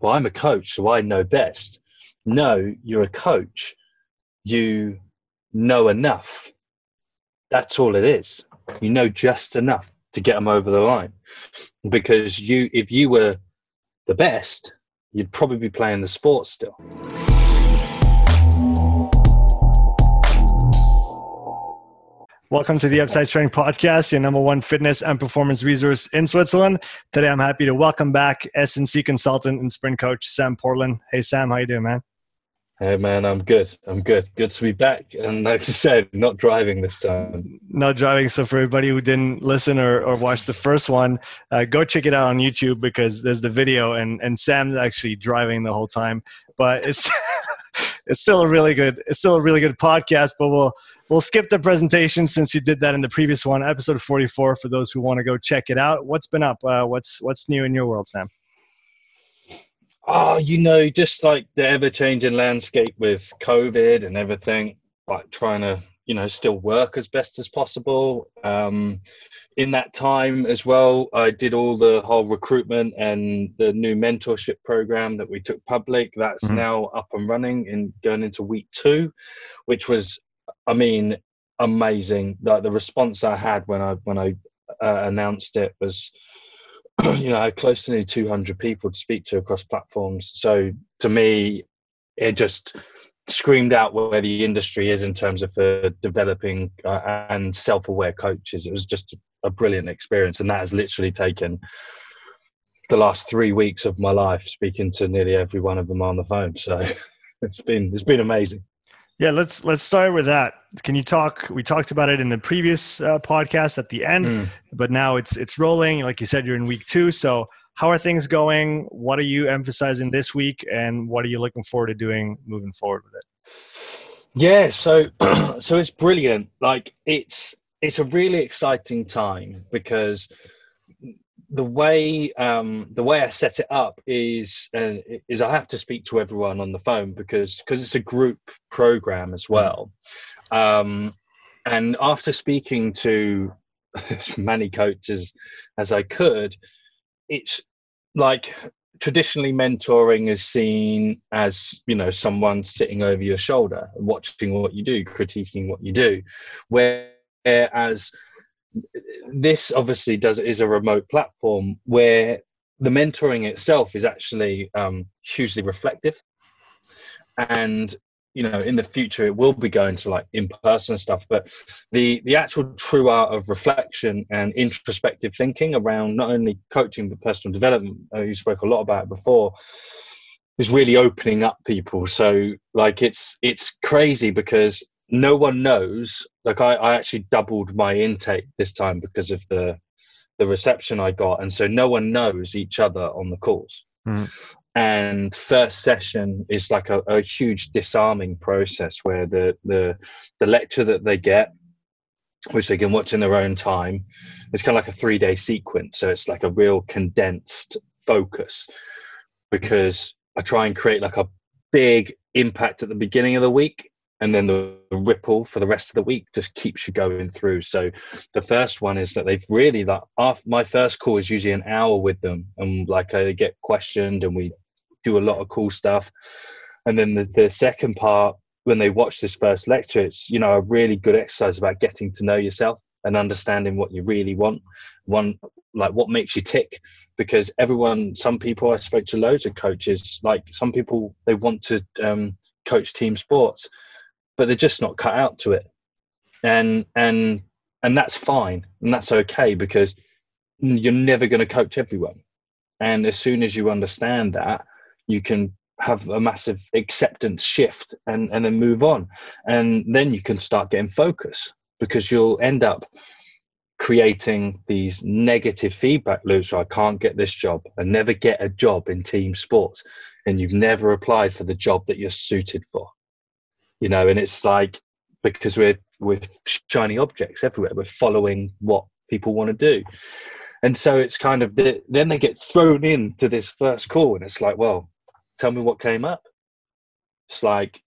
well, I'm a coach, so I know best. No, you're a coach. You know enough. That's all it is. You know just enough to get them over the line. Because you, if you were the best, you'd probably be playing the sport still. Welcome to the Upside Training Podcast, your number one fitness and performance resource in Switzerland. Today, I'm happy to welcome back S&C consultant and sprint coach Sam Portland. Hey, Sam, how you doing, man? Hey, man, I'm good. I'm good. Good to be back. And like you said, not driving this time. Not driving. So for everybody who didn't listen or, or watch the first one, uh, go check it out on YouTube because there's the video, and and Sam's actually driving the whole time. But it's it's still a really good it's still a really good podcast but we'll we'll skip the presentation since you did that in the previous one. Episode 44 for those who want to go check it out. What's been up? Uh, what's what's new in your world sam? Oh you know just like the ever-changing landscape with covid and everything like trying to you know still work as best as possible. Um in that time as well, I did all the whole recruitment and the new mentorship program that we took public. That's mm-hmm. now up and running and going into week two, which was, I mean, amazing. Like the response I had when I when I uh, announced it was, you know, I had close to nearly 200 people to speak to across platforms. So to me, it just screamed out where the industry is in terms of uh, developing uh, and self-aware coaches. It was just a brilliant experience, and that has literally taken the last three weeks of my life speaking to nearly every one of them on the phone. So it's been it's been amazing. Yeah, let's let's start with that. Can you talk? We talked about it in the previous uh, podcast at the end, mm. but now it's it's rolling. Like you said, you're in week two. So how are things going? What are you emphasizing this week, and what are you looking forward to doing moving forward with it? Yeah, so so it's brilliant. Like it's it's a really exciting time because the way um, the way I set it up is uh, is I have to speak to everyone on the phone because because it's a group program as well. Um, and after speaking to as many coaches as I could, it's like traditionally mentoring is seen as you know someone sitting over your shoulder watching what you do critiquing what you do. Whereas this obviously does is a remote platform where the mentoring itself is actually um, hugely reflective. And you know in the future it will be going to like in-person stuff but the the actual true art of reflection and introspective thinking around not only coaching but personal development uh, you spoke a lot about it before is really opening up people. So like it's it's crazy because no one knows. Like i i actually doubled my intake this time because of the the reception i got and so no one knows each other on the calls mm and first session is like a, a, huge disarming process where the, the the lecture that they get which they can watch in their own time it's kind of like a three day sequence. So it's like a real condensed focus because i try and create like a big impact at the beginning of the week and then the, ripple for the rest of the week just keeps you going through. So the first one is that they've really like my first call is usually an hour with them and like i get questioned and we do a lot of cool stuff. And then the, the second part when they watch this first lecture it's you know a really good exercise about getting to know yourself and understanding what you really want one like what makes you tick. Because everyone some people i spoke to loads of coaches like some people they want to um, coach team sports but they're just not cut out to it. And and and that's fine and that's okay because you're never going to coach everyone. And as soon as you understand that you can have a massive acceptance shift and and then move on. And then you can start getting focus because you'll end up creating these negative feedback loops i can't get this job i never get a job in team sports. And you've never applied for the job that you're suited for you know and it's like because we're we're shiny objects everywhere. We're following what people want to do. And so it's kind of the, then they get thrown into this first call and it's like well tell me what came up. It's like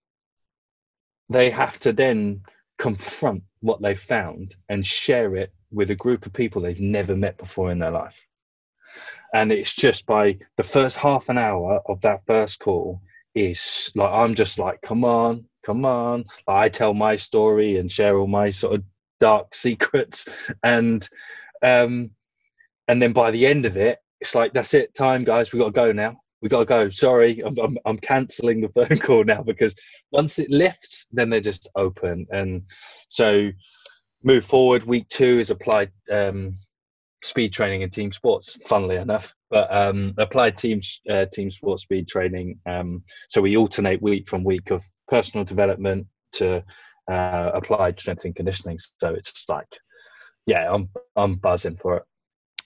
they have to then confront what they found and share it with a group of people they've never met before in their life. And it's just by the first half an hour of that first call is like I'm just like, come on, come on. I tell my story and share all my sort of dark secrets, and um, and then by the end of it, it's like that's it, time, guys. We got to go now. We got to go. Sorry, I'm I'm, I'm cancelling the phone call now because once it lifts, then they're just open, and so move forward. Week two is applied um, speed training and team sports. Funnily enough, but um, applied team uh, team sports speed training. Um, so we alternate week from week of personal development to uh, applied strength and conditioning. So it's like, yeah, I'm I'm buzzing for it.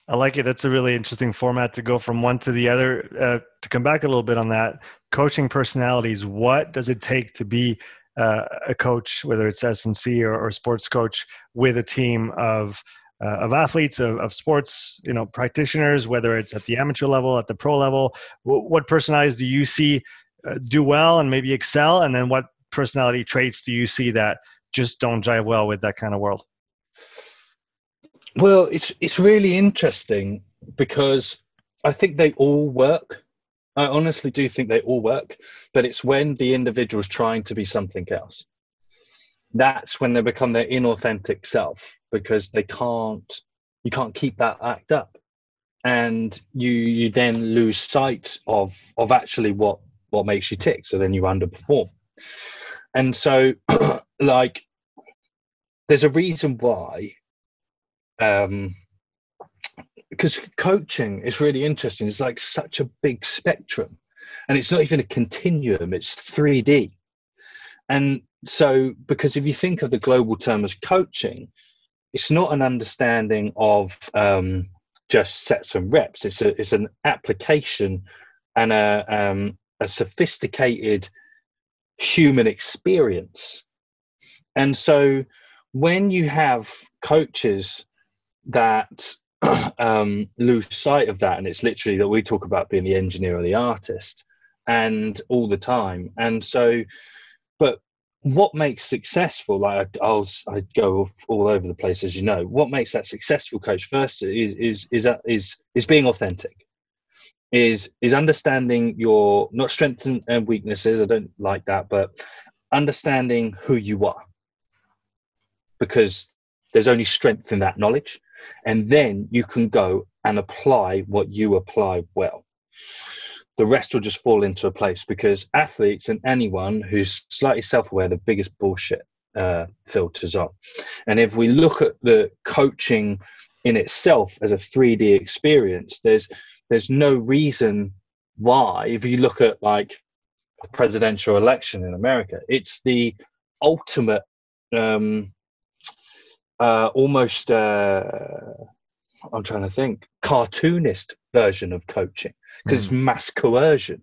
I like it. That's a really interesting format to go from one to the other. Uh, to come back a little bit on that, coaching personalities. What does it take to be uh, a coach, whether it's S&C or, or sports coach, with a team of uh, of athletes, of, of, sports, you know, practitioners, whether it's at the amateur level, at the pro level. W- what personalities do you see uh, do well and maybe excel, and then what personality traits do you see that just don't jive well with that kind of world? Well, it's it's really interesting because I think they all work. I honestly do think they all work, but it's when the individual is trying to be something else. That's when they become their inauthentic self because they can't you can't keep that act up. And you you then lose sight of of actually what what makes you tick. So then you underperform. And so like there's a reason why um because coaching is really interesting. It's like such a big spectrum, and it's not even a continuum. It's 3D, and so because if you think of the global term as coaching, it's not an understanding of um, just sets and reps. It's a it's an application and a um, a sophisticated human experience, and so when you have coaches that um, lose sight of that, and it's literally that we talk about being the engineer or the artist, and all the time. And so, but what makes successful? Like I'll I go all over the place, as you know. What makes that successful coach first is is is uh, is is being authentic. Is is understanding your not strengths and weaknesses. I don't like that, but understanding who you are, because there's only strength in that knowledge and then you can go and apply what you apply well the rest will just fall into a place because athletes and anyone who's slightly self-aware the biggest bullshit uh, filters on and if we look at the coaching in itself as a 3d experience there's there's no reason why if you look at like a presidential election in america it's the ultimate um, uh, almost uh, I'm trying to think cartoonist version of coaching because mm. it's mass coercion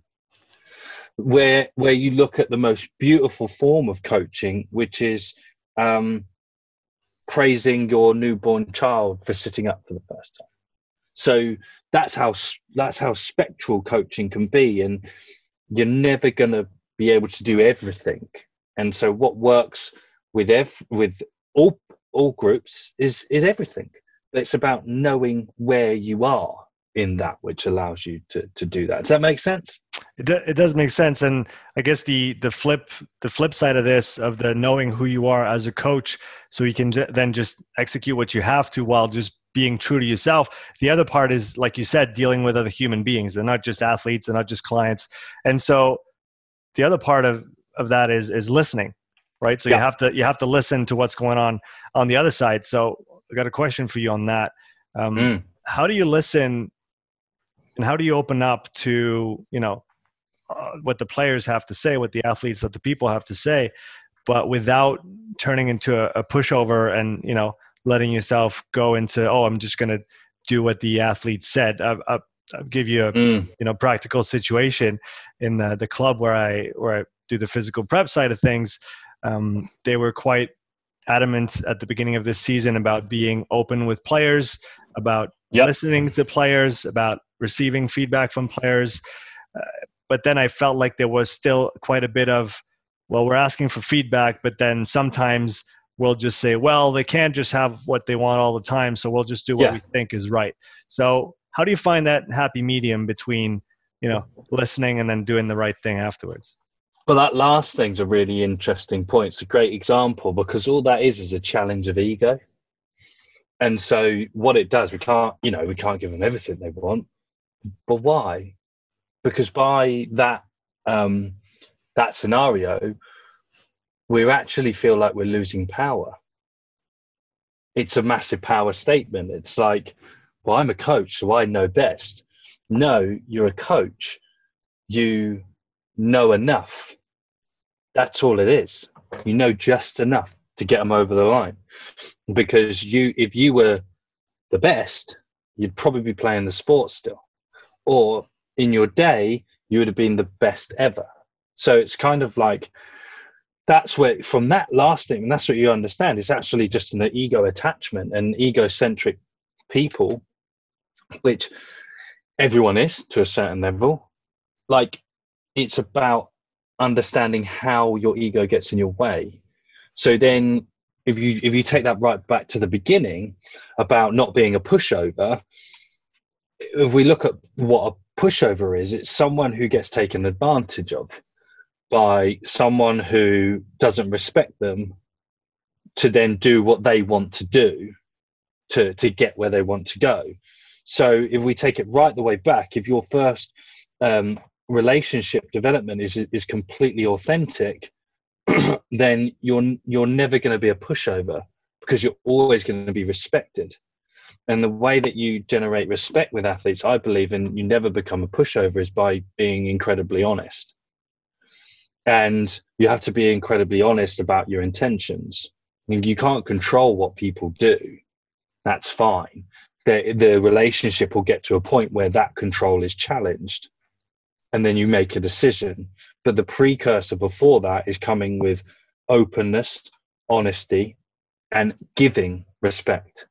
where where you look at the most beautiful form of coaching which is um, praising your newborn child for sitting up for the first time so that's how that's how spectral coaching can be and you're never going to be able to do everything and so what works with ev- with all all groups is is everything. It's about knowing where you are in that, which allows you to to do that. Does that make sense? It, do, it does make sense, and I guess the the flip the flip side of this of the knowing who you are as a coach, so you can j- then just execute what you have to while just being true to yourself. The other part is, like you said, dealing with other human beings. They're not just athletes, they're not just clients, and so the other part of of that is is listening right? So yeah. you have to you have to listen to what's going on on the other side. So I got a question for you on that. Um, mm. How do you listen, and how do you open up to you know uh, what the players have to say, what the athletes, what the people have to say, but without turning into a, a pushover and you know letting yourself go into oh I'm just going to do what the athlete said. I, I, I'll give you a mm. you know practical situation in the, the club where I where I do the physical prep side of things. Um, they were quite adamant at the beginning of this season about being open with players, about yep. listening to players, about receiving feedback from players. Uh, but then I felt like there was still quite a bit of, well, we're asking for feedback, but then sometimes we'll just say, well, they can't just have what they want all the time, so we'll just do what yeah. we think is right. So, how do you find that happy medium between you know listening and then doing the right thing afterwards well that last thing's a really interesting point it's a great example because all that is is a challenge of ego and so what it does we can't you know we can't give them everything they want but why? Because by that um that scenario we actually feel like we're losing power. It's a massive power statement. It's like well i'm a coach so i know best. No you're a coach. You know enough. That's all it is. You know just enough to get them over the line. Because you if you were the best you'd probably be playing the sport still or in your day you would have been the best ever. So it's kind of like that's where from that last thing and that's what you understand it's actually just an ego attachment and egocentric people which everyone is to a certain level. Like it's about understanding how your ego gets in your way. So then if you if you take that right back to the beginning about not being a pushover if we look at what a pushover is it's someone who gets taken advantage of by someone who doesn't respect them to then do what they want to do to to get where they want to go so if we take it right the way back if your first um, relationship development is is completely authentic then you're you're never going to be a pushover because you're always going to be respected. And the way that you generate respect with athletes, I believe, and you never become a pushover, is by being incredibly honest. And you have to be incredibly honest about your intentions. You can't control what people do. That's fine. The, the relationship will get to a point where that control is challenged. And then you make a decision but the precursor before that is coming with openness honesty and giving respect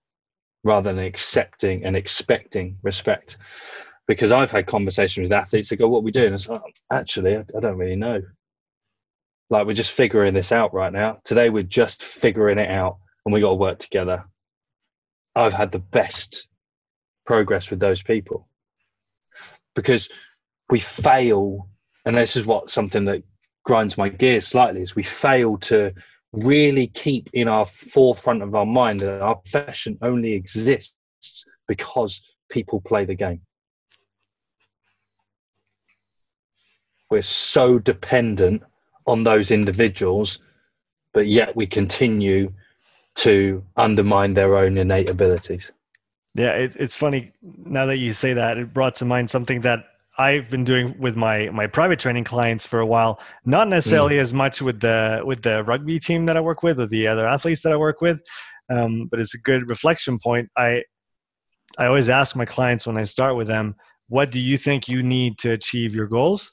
rather than accepting and expecting respect. Because i've had conversations with athletes that go what are we doing? And like, actually I, I don't really know. Like we're just figuring this out right now. Today we're just figuring it out and we got to work together. I've had the best progress with those people. Because we fail and this is what something that grinds my gears slightly is we fail to really keep in our forefront of our mind that our profession only exists because people play the game. We're so dependent on those individuals, but yet we continue to undermine their own innate abilities. Yeah, it, it's funny now that you say that. It brought to mind something that I've been doing with my my private training clients for a while. Not necessarily mm. as much with the with the rugby team that I work with or the other athletes that I work with, um, but it's a good reflection point. I I always ask my clients when I start with them, "What do you think you need to achieve your goals?"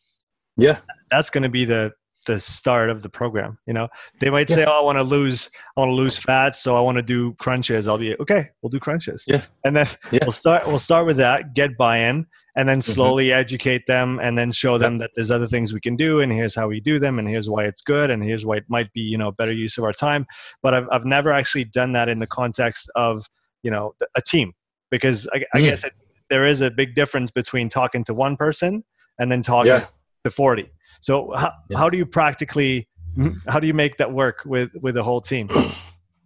Yeah, that's going to be the the start of the program. You know, they might say, "Oh, I want to lose, I want to lose fat, so I want to do crunches." I'll be okay. We'll do crunches. Yeah, and then yeah. we'll start. We'll start with that. Get buy-in, and then mm-hmm. slowly mm-hmm. educate them, and then show them that there's other things we can do, and here's how we do them, and here's why it's good, and here's why it might be, you know, better use of our time. But I've I've never actually done that in the context of you know a team because I, I mm. guess it, there is a big difference between talking to one person and then talking yeah. to forty so how, yeah. how do you practically how do you make that work with with the whole team?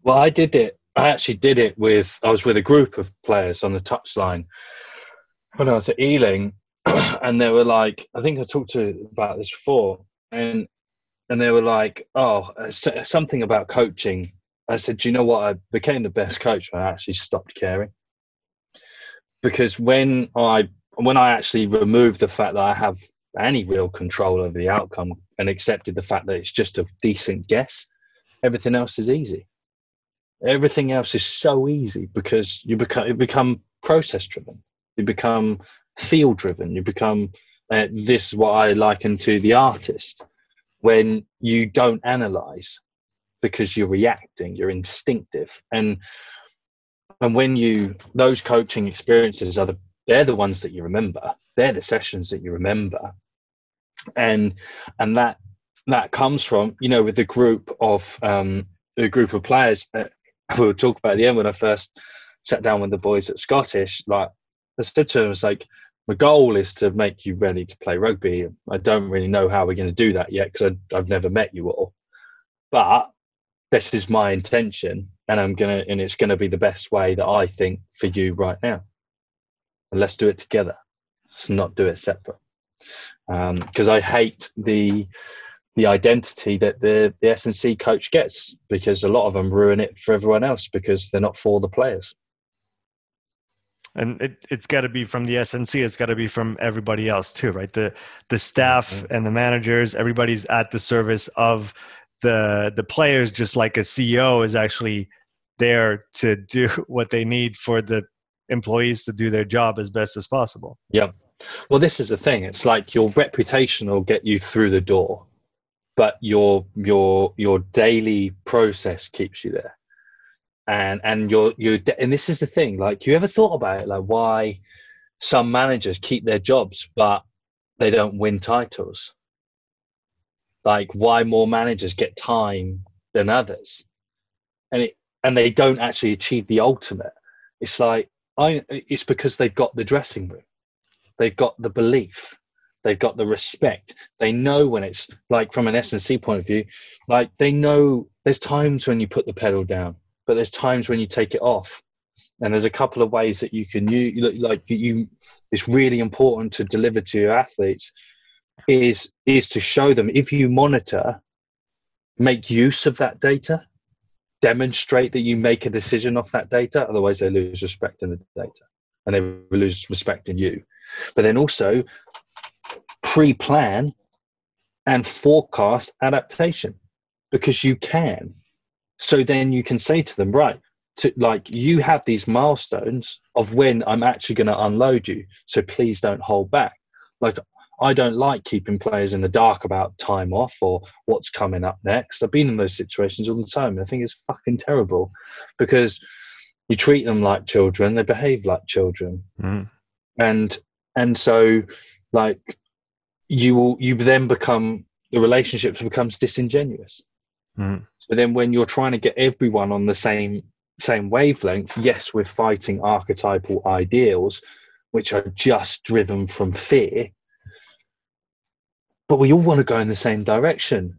Well, I did it. I actually did it with. I was with a group of players on the touchline when I was at Ealing, and they were like, I think I talked to about this before, and and they were like, oh, uh, uh, something about coaching. I said, do you know what? I became the best coach when I actually stopped caring. Because when I when I actually removed the fact that I have any real control over the outcome and accepted the fact that it's just a decent guess, everything else is easy. Everything else is so easy because you become you become process driven. You become field driven. You become uh, this is what I liken to the artist when you don't analyze because you're reacting, you're instinctive, and and when you those coaching experiences are the they're the ones that you remember. They're the sessions that you remember and and that that comes from you know with the group of um a group of players uh, we'll talk about at the end when i first sat down with the boys at scottish like I said to them it's like, my goal is to make you ready to play rugby. I don't really know how we're going to do that yet because I've never met you all. But this is my intention, and I'm gonna, and it's to be the best way that I think for you right now. And let's do it together. Let's not do it separate. Because um, I hate the the identity that the the S and C coach gets because a lot of them ruin it for everyone else because they're not for the players and it, it's got to be from the SNC. It's got to be from everybody else too, right? The the staff mm-hmm. and the managers, everybody's at the service of the the players. Just like a CEO is actually there to do what they need for the employees to do their job as best as possible. Yeah. Well, this is the thing. It's like your reputation will get you through the door, but your your your daily process keeps you there. And and your your and this is the thing like you ever thought about it? Like why some managers keep their jobs but they don't win titles? Like why more managers get time than others? And it and they don't actually achieve the ultimate. It's like i it's because they've got the dressing room they've got the belief. They've got the respect. They know when it's like from an S&C point of view like they know there's times when you put the pedal down but there's times when you take it off. And there's a couple of ways that you can use like you it's really important to deliver to your athletes is is to show them. If you monitor make use of that data. Demonstrate that you make a decision off that data otherwise they lose respect in the data and they lose respect in you but then also pre-plan and forecast adaptation because you can so then you can say to them, right, to, like you have these milestones of when I'm actually going to unload you. So please don't hold back. Like I don't like keeping players in the dark about time off or what's coming up next. I've been in those situations all the time. I think it's fucking terrible because you treat them like children, they behave like children, mm. and and so like you will you then become the relationships becomes disingenuous. Mm. So then when you're trying to get everyone on the same same wavelength, yes, we're fighting archetypal ideals, which are just driven from fear. But we all want to go in the same direction.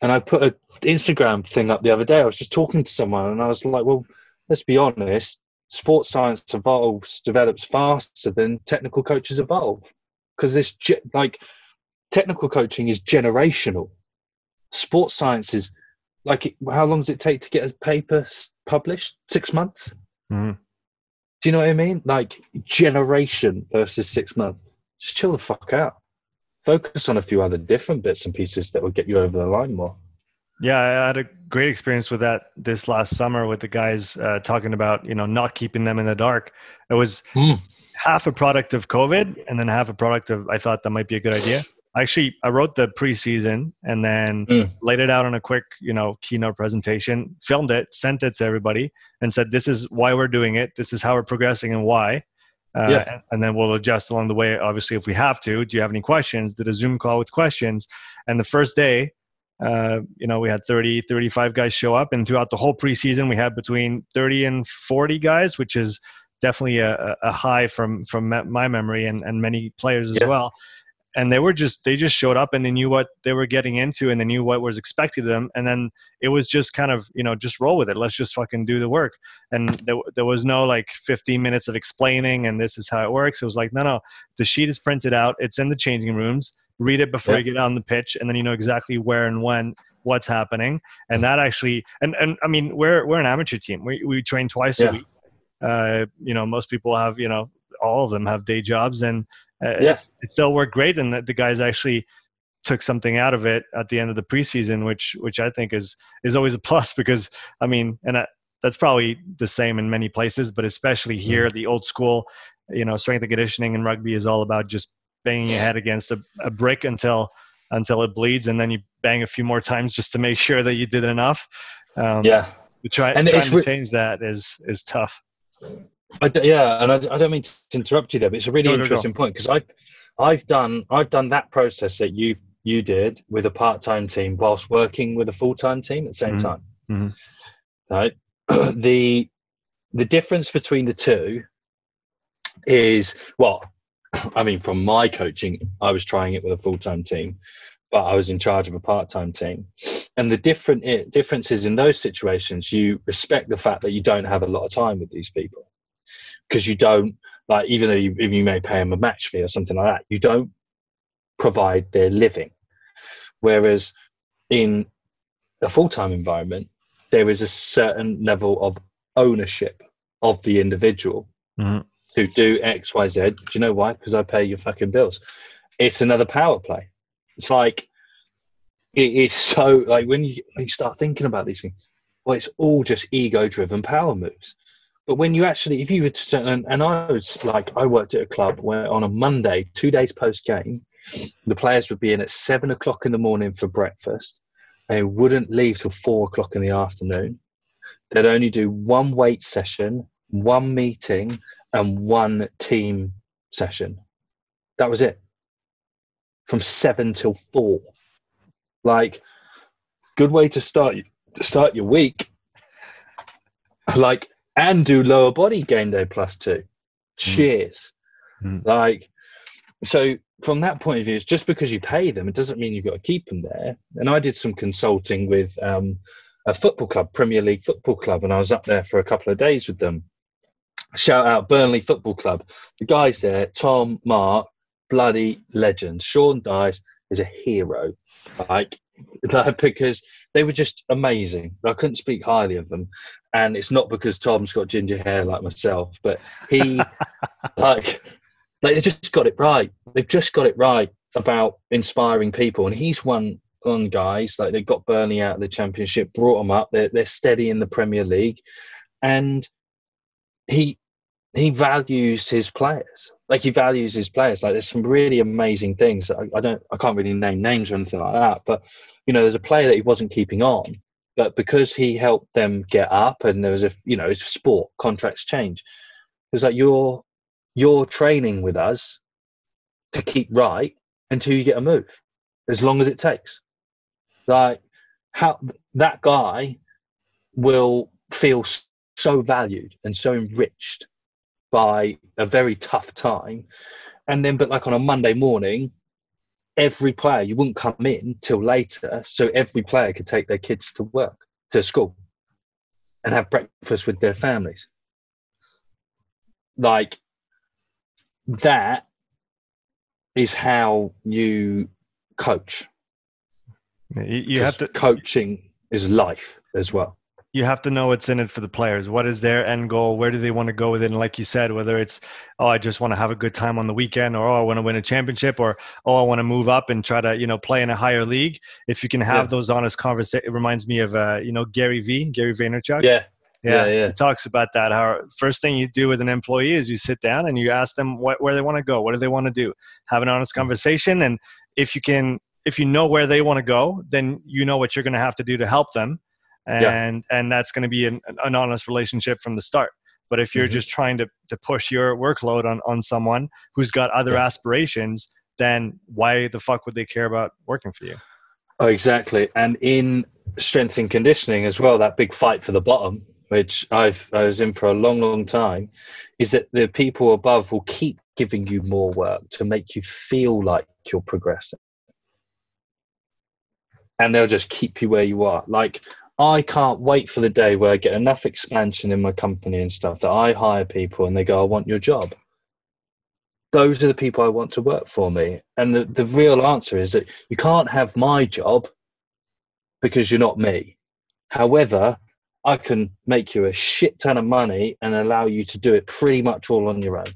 And I put an Instagram thing up the other day. I was just talking to someone and I was like, well, let's be honest, sports science evolves, develops faster than technical coaches evolve. Because this, like, technical coaching is generational. Sports science is like how long does it take to get a paper published six months mm. do you know what i mean like generation versus six months just chill the fuck out focus on a few other different bits and pieces that will get you over the line more yeah i had a great experience with that this last summer with the guys uh, talking about you know not keeping them in the dark it was mm. half a product of covid and then half a product of i thought that might be a good idea actually I wrote the preseason and then mm. laid it out on a quick, you know, keynote presentation, filmed it, sent it to everybody, and said, "This is why we're doing it. This is how we're progressing and why." Uh, yeah. and, and then we'll adjust along the way. Obviously, if we have to, do you have any questions? Did a Zoom call with questions. And the first day, uh, you know, we had 30, 35 guys show up. And throughout the whole preseason, we had between 30 and 40 guys, which is definitely a, a high from, from my memory and, and many players as yeah. well and they were just they just showed up and they knew what they were getting into and they knew what was expected of them. And then it was just kind of you know just roll with it. Let's just fucking do the work. And there, there was no like 15 minutes of explaining and this is how it works. It was like no no the sheet is printed out. It's in the changing rooms. Read it before yeah. you get on the pitch and then you know exactly where and when what's happening. And that actually and and i mean we're we're an amateur team. We, we train twice yeah. a week. Uh, you know most people have you know all of them have day jobs and uh, yes, it still worked great, and the, the guys actually took something out of it at the end of the preseason, which which I think is is always a plus because I mean, and I, that's probably the same in many places, but especially here, mm. the old school, you know, strength and conditioning in rugby is all about just banging your head against a, a brick until until it bleeds, and then you bang a few more times just to make sure that you did enough. Um, yeah, try, and trying to change that is is tough. I, yeah, and I, I, don't mean to interrupt you there, but it's a really no, interesting no, no. point because I've I've done I've done that process that you you did with a part time team whilst working with a full time team at the same mm-hmm. time. Mm-hmm. Right, the the difference between the two is well, I mean, from my coaching, I was trying it with a full time team, but I was in charge of a part time team. And the different it, differences in those situations, you respect the fact that you don't have a lot of time with these people because you don't like even though you, you may pay them a match fee or something like that, you don't provide their living. Whereas in a full time environment, there is a certain level of ownership of the individual Mhm. to do X, Y, Z. Do you know why? Because I pay your fucking bills. It's another power play. It's like it is so like when you, when you start thinking about these things, well, it's all just ego driven power moves. But when you actually, if you would, and, and I was like, I worked at a club where on a Monday, two days post game, the players would be in at seven o'clock in the morning for breakfast. They wouldn't leave till four o'clock in the afternoon. They'd only do one weight session, one meeting, and one team session. That was it. From seven till four. Like, good way to start start your week. Like, and do lower body game day plus two. Cheers. Mm. Like, so from that point of view, it's just because you pay them, it doesn't mean you've got to keep them there. And I did some consulting with um, a football club, Premier League Football Club, and I was up there for a couple of days with them. Shout out Burnley Football Club. The guys there, Tom, Mark, bloody legends. Sean Dyche is a hero. Like, like because they were just amazing. I couldn't speak highly of them. And it's not because Tom's got ginger hair like myself, but he like like they just got it right. They've just got it right about inspiring people. And he's one on guys like they got Burnley out of the championship, brought them up. They're they're steady in the Premier League, and he he values his players. Like he values his players. Like there's some really amazing things. I, I don't I can't really name names or anything like that, but you know there's a player that he wasn't keeping on, but because he helped them get up, and there was a you know it's sport contracts change. It was like you're you're training with us to keep right until you get a move, as long as it takes. Like how that guy will feel so valued and so enriched by a very tough time, and then but like on a Monday morning, every player you wouldn't come in till later, so every player could take their kids to work to school and have breakfast with their families. Like that is how you coach. You, you have to coaching is life as well. You have to know what's in it for the players. What is their end goal? Where do they want to go with it? And like you said, whether it's oh, I just want to have a good time on the weekend, or oh, I want to win a championship, or oh, I want to move up and try to you know play in a higher league. If you can have Yeah. those honest conversations, it reminds me of uh, you know Gary V, Gary Vaynerchuk. Yeah, Yeah, Yeah, yeah. He talks about that. How first thing you do with an employee is you sit down and you ask them what, where they want to go. What do they want to do? Have an honest conversation, and if you can, if you know where they want to go, then you know what you're going to have to do to help them, and and that's going to be an, an honest relationship from the start. But if you're Mhm. just trying to to push your workload on on someone who's got other Yeah. aspirations, then why the fuck would they care about working for you? Oh, exactly. And in strength and conditioning as well, that big fight for the bottom, which I've I was in for a long, long time, is that the people above will keep giving you more work to make you feel like you're progressing. And they'll just keep you where you are. Like I can't wait for the day where I get enough expansion in my company and stuff that I hire people and they go, I want your job. Those are the people I want to work for me. And the, the real answer is that you can't have my job because you're not me. However, I can make you a shit ton of money and allow you to do it pretty much all on your own.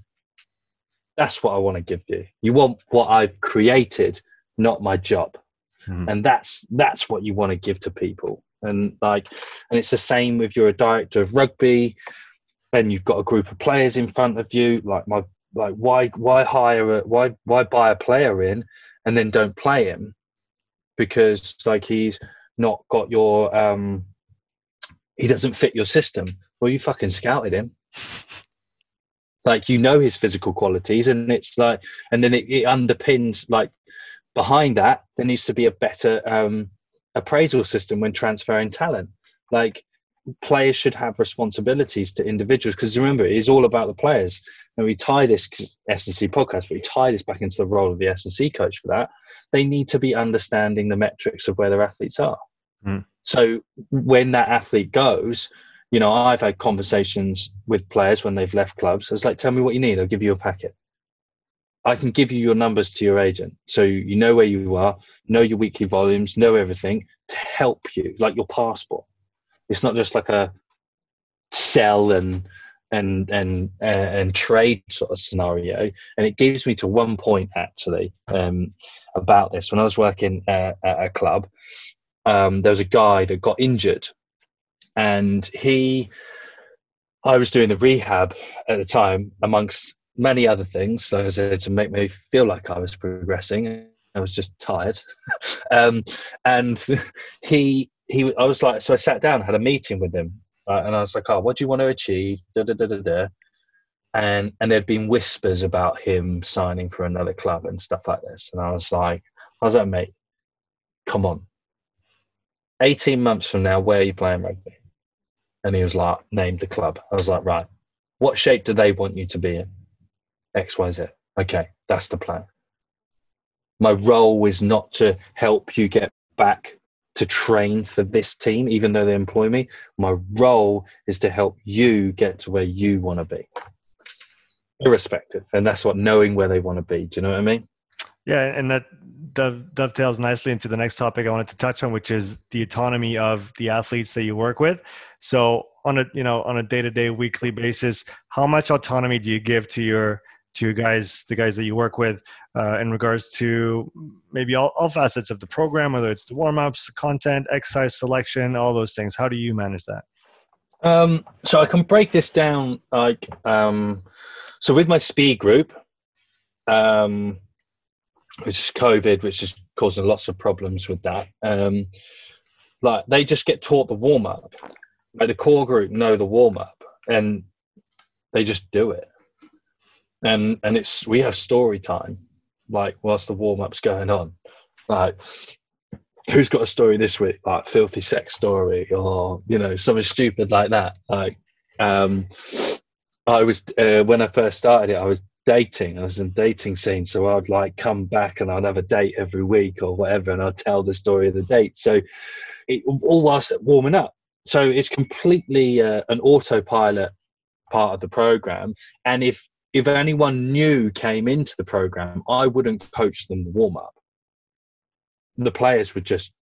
That's what I want to give you. You want what I've created, not my job. Mhm. And that's that's what you want to give to people. And like and it's the same if you're a director of rugby then you've got a group of players in front of you, like my like why why hire a why why buy a player in and then don't play him? Because like he's not got your um he doesn't fit your system. Well you fucking scouted him. Like you know his physical qualities and it's like and then it, it underpins like behind that there needs to be a better um appraisal system when transferring talent. Like players should have responsibilities to individuals because remember it is all about the players. And we tie this S&C podcast but we tie this back into the role of the S&C coach for that. They need to be understanding the metrics of where their athletes are. Mm. so when that athlete goes you know i've had conversations with players when they've left clubs. It's like tell me what you need. I'll give you a packet i can give you your numbers to your agent so you know where you are know your weekly volumes know everything to help you like your passport it's not just like a sell and and and uh, and trade sort of scenario. And it gives me to one point actually um, about this. When I was working at, at a club, um, there was a guy that got injured, and he, I was doing the rehab at the time, amongst many other things. Like I said, to make me feel like I was progressing. I was just tired, um, and he he, I was like, so I sat down, had a meeting with him, right, and I was like, oh, what do you want to achieve? Da, da, da, da, da. And and there'd been whispers about him signing for another club and stuff like this, and I was like, was like, mate, come on. 18 months from now, where are you playing rugby? And he was like, named the club. I was like, right, what shape do they want you to be in? X, Y, Z. Okay, that's the plan. My role is not to help you get back to train for this team, even though they employ me. My role is to help you get to where you want to be, irrespective. And that's what knowing where they want to be. Do you know what I mean? Yeah, and that dovetails nicely into the next topic I wanted to touch on, which is the autonomy of the athletes that you work with. So on a you know on a day to day, weekly basis, how much autonomy do you give to your to guys, the guys that you work with, uh, in regards to maybe all, all facets of the program, whether it's the warm ups, content, exercise selection, all those things. How do you manage that? Um, so I can break this down like um, so with my speed group, um, which is COVID, which is causing lots of problems with that. Um, like they just get taught the warm up. Like the core group know the warm up, and they just do it and and it's we have story time like whilst the warm-up's going on. Like who's got a story this week? Like filthy sex story or you know something stupid like that. Like um i was uh, when i first started it i was dating i was in dating scene so i'd like come back and i'd have a date every week or whatever and i'd tell the story of the date. So it all whilst warming up. So it's completely uh, an autopilot part of the program. And if if anyone new came into the program, I wouldn't coach them the warm up. The players would just,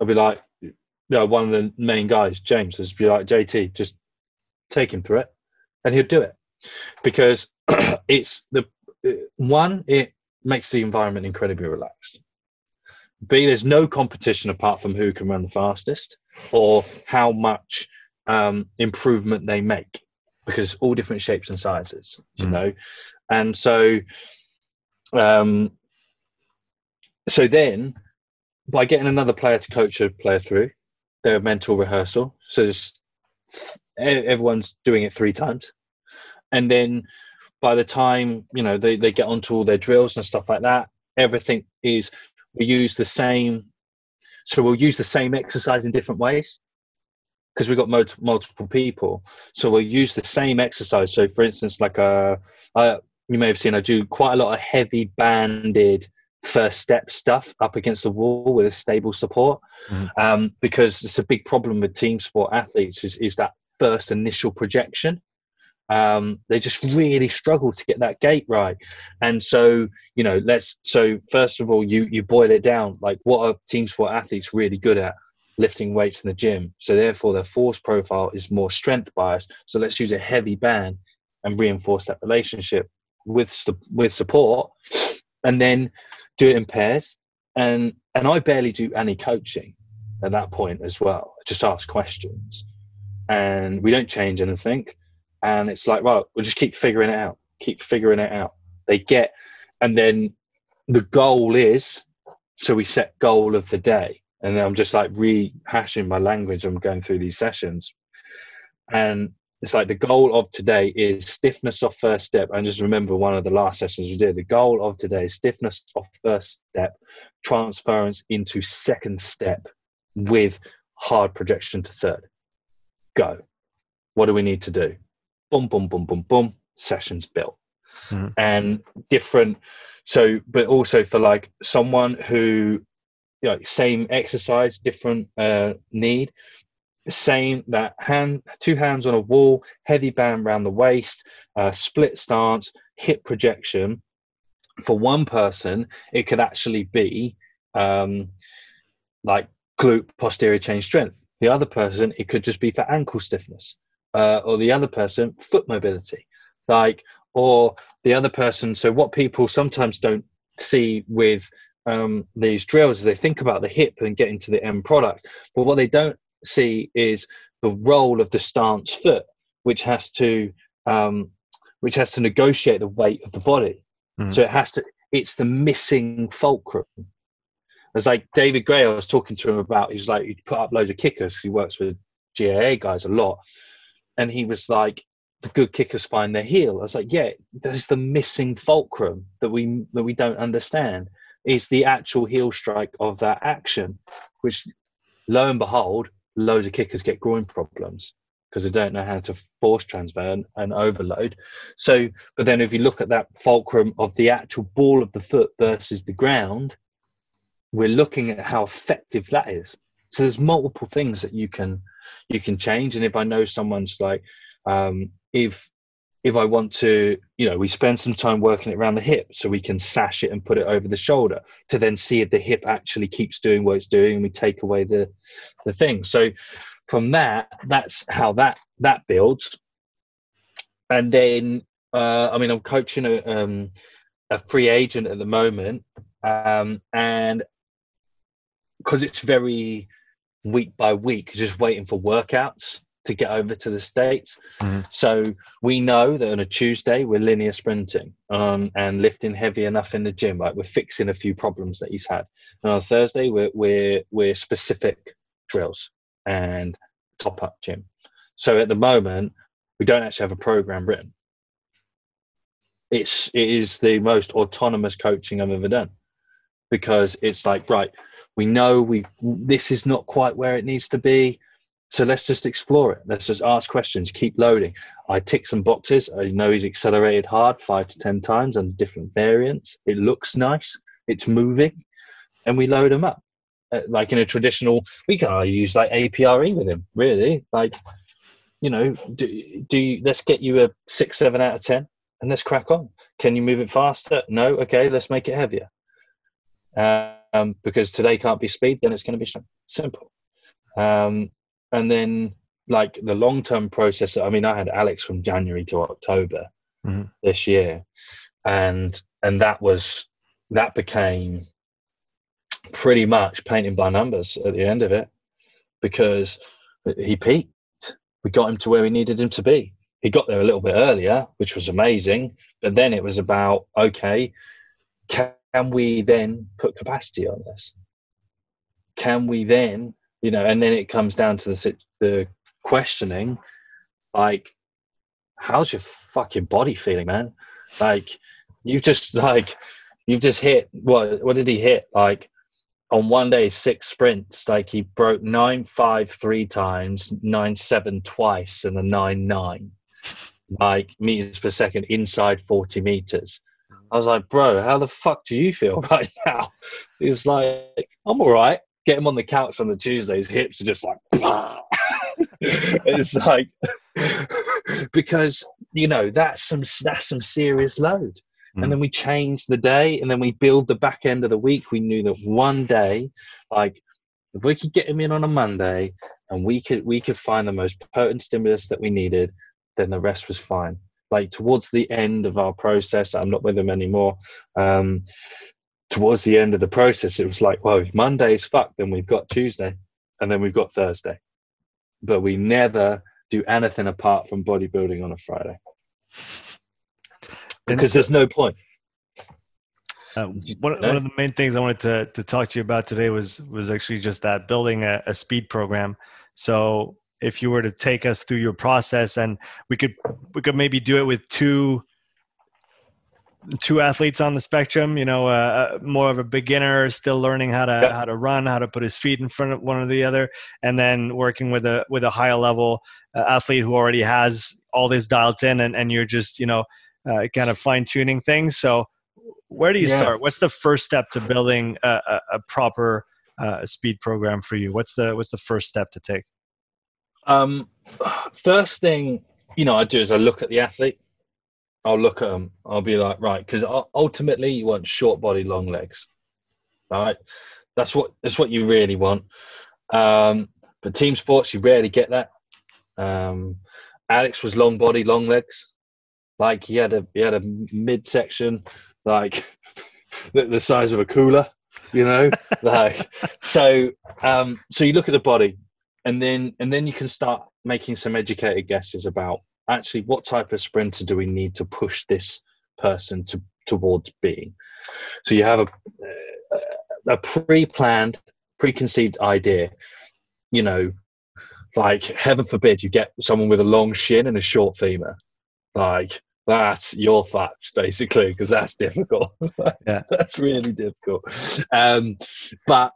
I'd be like, you know, one of the main guys, James, would be like, JT, just take him through it, and he'd do it because it's the one, it makes the environment incredibly relaxed. B, there's no competition apart from who can run the fastest or how much um, improvement they make because all different shapes and sizes, you mm. know, and so, um, so then by getting another player to coach a player through their mental rehearsal, so just everyone's doing it three times, and then by the time you know they, they get onto all their drills and stuff like that, everything is we use the same. So we'll use the same exercise in different ways because we've got multiple people. So we'll use the same exercise. So, for instance, like a, uh, you may have seen, I do quite a lot of heavy banded first step stuff up against the wall with a stable support, mm-hmm. um, because it's a big problem with team sport athletes is is that first initial projection. Um, they just really struggle to get that gait right, and so you know, let's. So first of all, you you boil it down. Like, what are team sport athletes really good at? Lifting weights in the gym. So therefore, their force profile is more strength biased. So let's use a heavy band and reinforce that relationship with with support, and then do it in pairs. And and I barely do any coaching at that point as well. I just ask questions, and we don't change anything. And it's like, well, we'll just keep figuring it out. Keep figuring it out. They get, and then the goal is so we set goal of the day and I'm just like rehashing my language. I'm going through these sessions, and it's like the goal of today is stiffness off first step. And just remember one of the last sessions we did. The goal of today is stiffness off first step, transference into second step with hard projection to third. go. What do we need to do? Boom, boom, boom, boom, boom. Sessions built. Mhm. And different. So, but also for like someone who, you know, same exercise, different uh, need, same that hand, two hands on a wall, heavy band around the waist, uh, split stance, hip projection. For one person, it could actually be um, like glute posterior chain strength. The other person, it could just be for ankle stiffness, uh, or the other person, foot mobility, like, or the other person. So, what people sometimes don't see with um, these drills is they think about the hip and getting to the end product, but what they don't see is the role of the stance foot, which has to um, which has to negotiate the weight of the body. Mhm. So it has to. It's the missing fulcrum. It's like David Gray. I was talking to him about. He's like he put up loads of kickers. He works with GAA guys a lot, and he was like, "The good kickers find their heel." I was like, "Yeah, there's the missing fulcrum that we that we don't understand. Is the actual heel strike of that action, which, lo and behold, loads of kickers get groin problems because they don't know how to force transfer and, and overload. So, but then if you look at that fulcrum of the actual ball of the foot versus the ground, we're looking at how effective that is. So there's multiple things that you can you can change. And if I know someone's like, um, if if I want to, you know, we spend some time working it around the hip so we can sash it and put it over the shoulder to then see if the hip actually keeps doing what it's doing and we take away the the thing. So from that, that's how that that builds. And then uh, I mean I'm coaching a um, a free agent at the moment. Um, and because it's very week by week, just waiting for workouts to get over to the States. Mhm. So we know that on a Tuesday we're linear sprinting um, and lifting heavy enough in the gym. Like we're fixing a few problems that he's had. And on Thursday we're we're we're specific drills and top up gym. So at the moment we don't actually have a program written. It's it is the most autonomous coaching I've ever done because it's like right we know we this is not quite where it needs to be so let's just explore it. Let's just ask questions keep loading. I tick some boxes. I know he's accelerated hard five to ten times on different variants. It looks nice. It's moving. And we load them up. Uh, like in a traditional we can use like apre with him really. Like you know do, do you, let's get you a six seven out of ten and let's crack on. Can you move it faster? No? Okay let's make it heavier. Um, because today can't be speed, then it's going to be simple. Um, and then, like the long term process, I mean, I had Alex from January to October Mhm. this year, and and that was that became pretty much painting by numbers at the end of it because he peaked. We got him to where we needed him to be. He got there a little bit earlier, which was amazing. But then it was about okay, can we then put capacity on this? Can we then, you know, and then it comes down to the the questioning, like, how's your fucking body feeling, man? Like, you've just like, you've just hit what? What did he hit? Like, on one day, six sprints. Like he broke nine five three times, nine seven twice, and a nine nine, like meters per second inside forty meters. I was like, bro, how the fuck do you feel right now? He was like, I'm all right. Get him on the couch on the Tuesday. His hips are just like, it's like, because you know that's some that's some serious load. Mm. And then we change the day, and then we build the back end of the week. We knew that one day, like, if we could get him in on a Monday, and we could we could find the most potent stimulus that we needed, then the rest was fine like towards the end of our process i'm not with them anymore um towards the end of the process it was like well if monday's fucked then we've got tuesday and then we've got thursday. But we never do anything apart from bodybuilding on a friday. Because there's no point. Uh, one, one of the main things I wanted to, to talk to you about today was was actually just that building a, a speed program. So if you were to take us through your process, and we could we could maybe do it with two two athletes on the spectrum. You know, uh, uh, more of a beginner, still learning how to how to run, how to put his feet in front of one or the other, and then working with a with a higher level uh, athlete who already has all this dialed in, and, and you're just you know uh, kind of fine tuning things. So, where do you yeah. start? What's the first step to building a, a, a proper uh, speed program for you? What's the what's the first step to take? Um, first thing you know, I do is I look at the athlete I'll look at them. I'll be like, right, because ultimately you want short body, long legs. right? that's what that's what you really want. Um, but team sports, you rarely get that. Um, Alex was long body, long legs. Like he had a he had a midsection like the, the size of a cooler, you know. like so, um, so you look at the body, and then and then you can start making some educated guesses about actually what type of sprinter do we need to push this person to towards being? So you have a a pre-planned preconceived idea you know like heaven forbid you get someone with a long shin and a short femur. Like that's your facts basically because that's difficult. Yeah. That's really difficult. Um but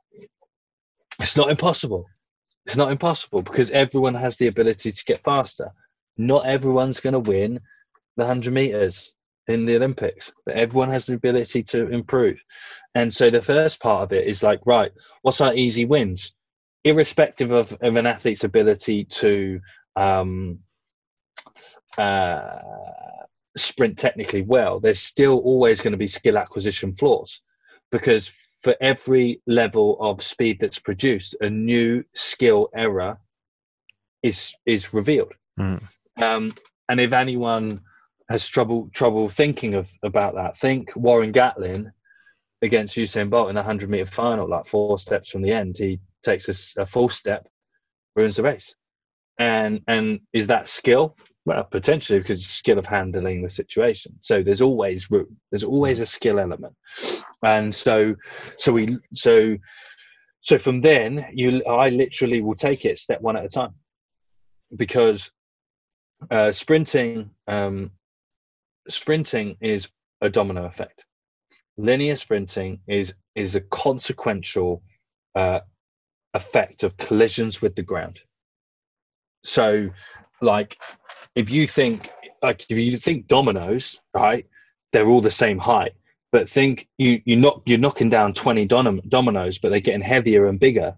it's not impossible. It's not impossible because everyone has the ability to get faster not everyone's going to win the 100 meters in the Olympics, but everyone has the ability to improve. And so the first part of it is like, right, what's our easy wins? Irrespective of, of an athlete's ability to um, uh, sprint technically well, there's still always going to be skill acquisition flaws because for every level of speed that's produced, a new skill error is is revealed. Mm. Um, and if anyone has trouble trouble thinking of about that, think Warren Gatlin against Usain Bolt in the 100 meter final, like four steps from the end. He takes a, a full step, ruins the race. And and is that skill? Well, potentially because skill of handling the situation. So there's always room. There's always a skill element. And so so we so so from then you I literally will take it step one at a time because uh, sprinting, um, sprinting is a domino effect. Linear sprinting is is a consequential uh, effect of collisions with the ground. So, like, if you think like if you think dominoes, right, they're all the same height. But think you you knock you're knocking down twenty dominoes, but they're getting heavier and bigger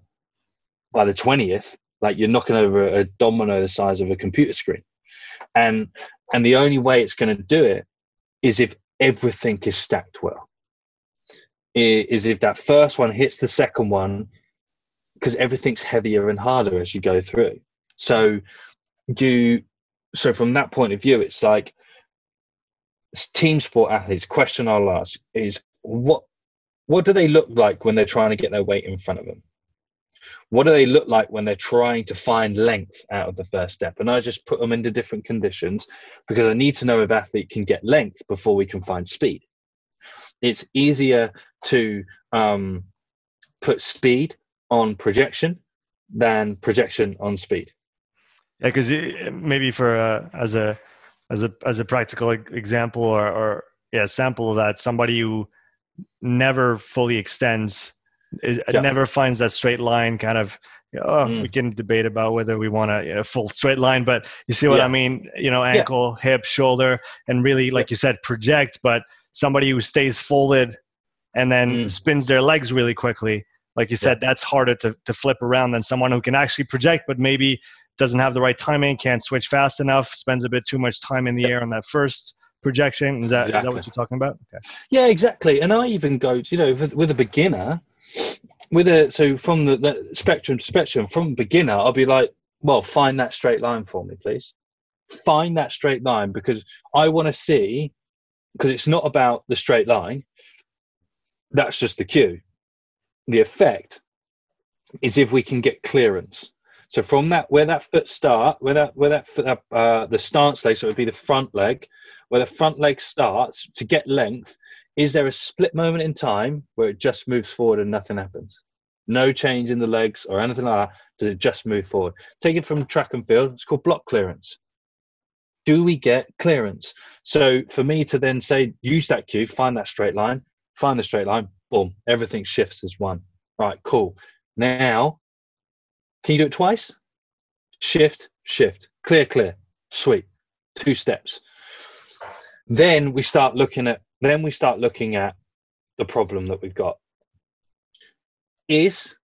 by the twentieth. Like you're knocking over a domino the size of a computer screen and and the only way it's going to do it is if everything is stacked well. Is if that first one hits the second one because everything's heavier and harder as you go through. So do so from that point of view it's like team sport athletes question i'll ask is what what do they look like when they're trying to get their weight in front of them what do they look like when they're trying to find length out of the first step? And I just put them into different conditions because I need to know if athlete can get length before we can find speed. It's easier to um, put speed on projection than projection on speed. Yeah, because maybe for uh, as a as a as a practical example or, or yeah sample of that, somebody who never fully extends it, yeah. never finds that straight line kind of oh, mm. we can debate about whether we want a full straight line, but you see what yeah. I mean? You know, ankle, yeah. hip, shoulder, and really, like you said, project. But somebody who stays folded and then mm. spins their legs really quickly, like you said, that's harder to, to flip around than someone who can actually project, but maybe doesn't have the right timing, can't switch fast enough, spends a bit too much time in the air on that first projection. Is that exactly. is that what you're talking about? Okay. Yeah, exactly. And I even go, to, you know, with, with a beginner, with a so from the, the spectrum to spectrum from beginner i'll be like well find that straight line for me please. Find that straight line because i want to see because it's not about the straight line. That's just the cue. The effect is if we can get clearance. So from that where that foot start where that where that foot, uh, the stance leg so it would be the front leg where the front leg starts to get length is there a split moment in time where it just moves forward and nothing happens? No change in the legs or anything like that. Does it just move forward? Take it from track and field. It's called block clearance. do we get clearance? So for me to then say, use that cue, find that straight line, find the straight line, boom, everything shifts as one. Right, cool. Now, can you do it twice? Shift, shift, clear, clear, sweet. Two steps. Then we start looking at then we start looking at the problem that we've got. Is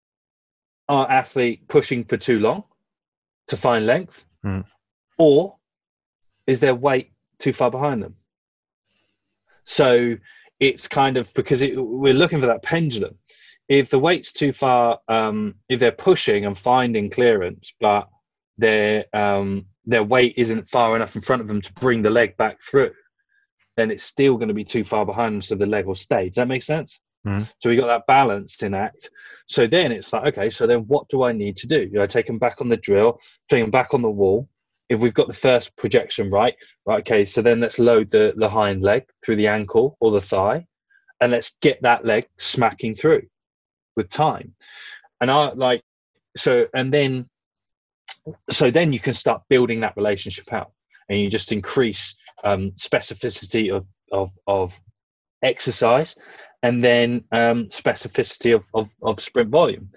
our athlete pushing for too long to find length? Mm. Or is their weight too far behind them? So it's kind of because it, we're looking for that pendulum. If the weight's too far, um, if they're pushing and finding clearance, but their um, their weight isn't far enough in front of them to bring the leg back through, then it's still going to be too far behind so the leg will stay. Does that make sense? Mm-hmm. So we got that balance in act. So then it's like, okay, so then what do I need to do? You know, take them back on the drill, take them back on the wall. If we've got the first projection right, right, okay, so then let's load the, the hind leg through the ankle or the thigh, and let's get that leg smacking through with time. And I like so, and then so then you can start building that relationship out, and you just increase um, specificity of, of of exercise and then um, specificity of, of, of sprint volume.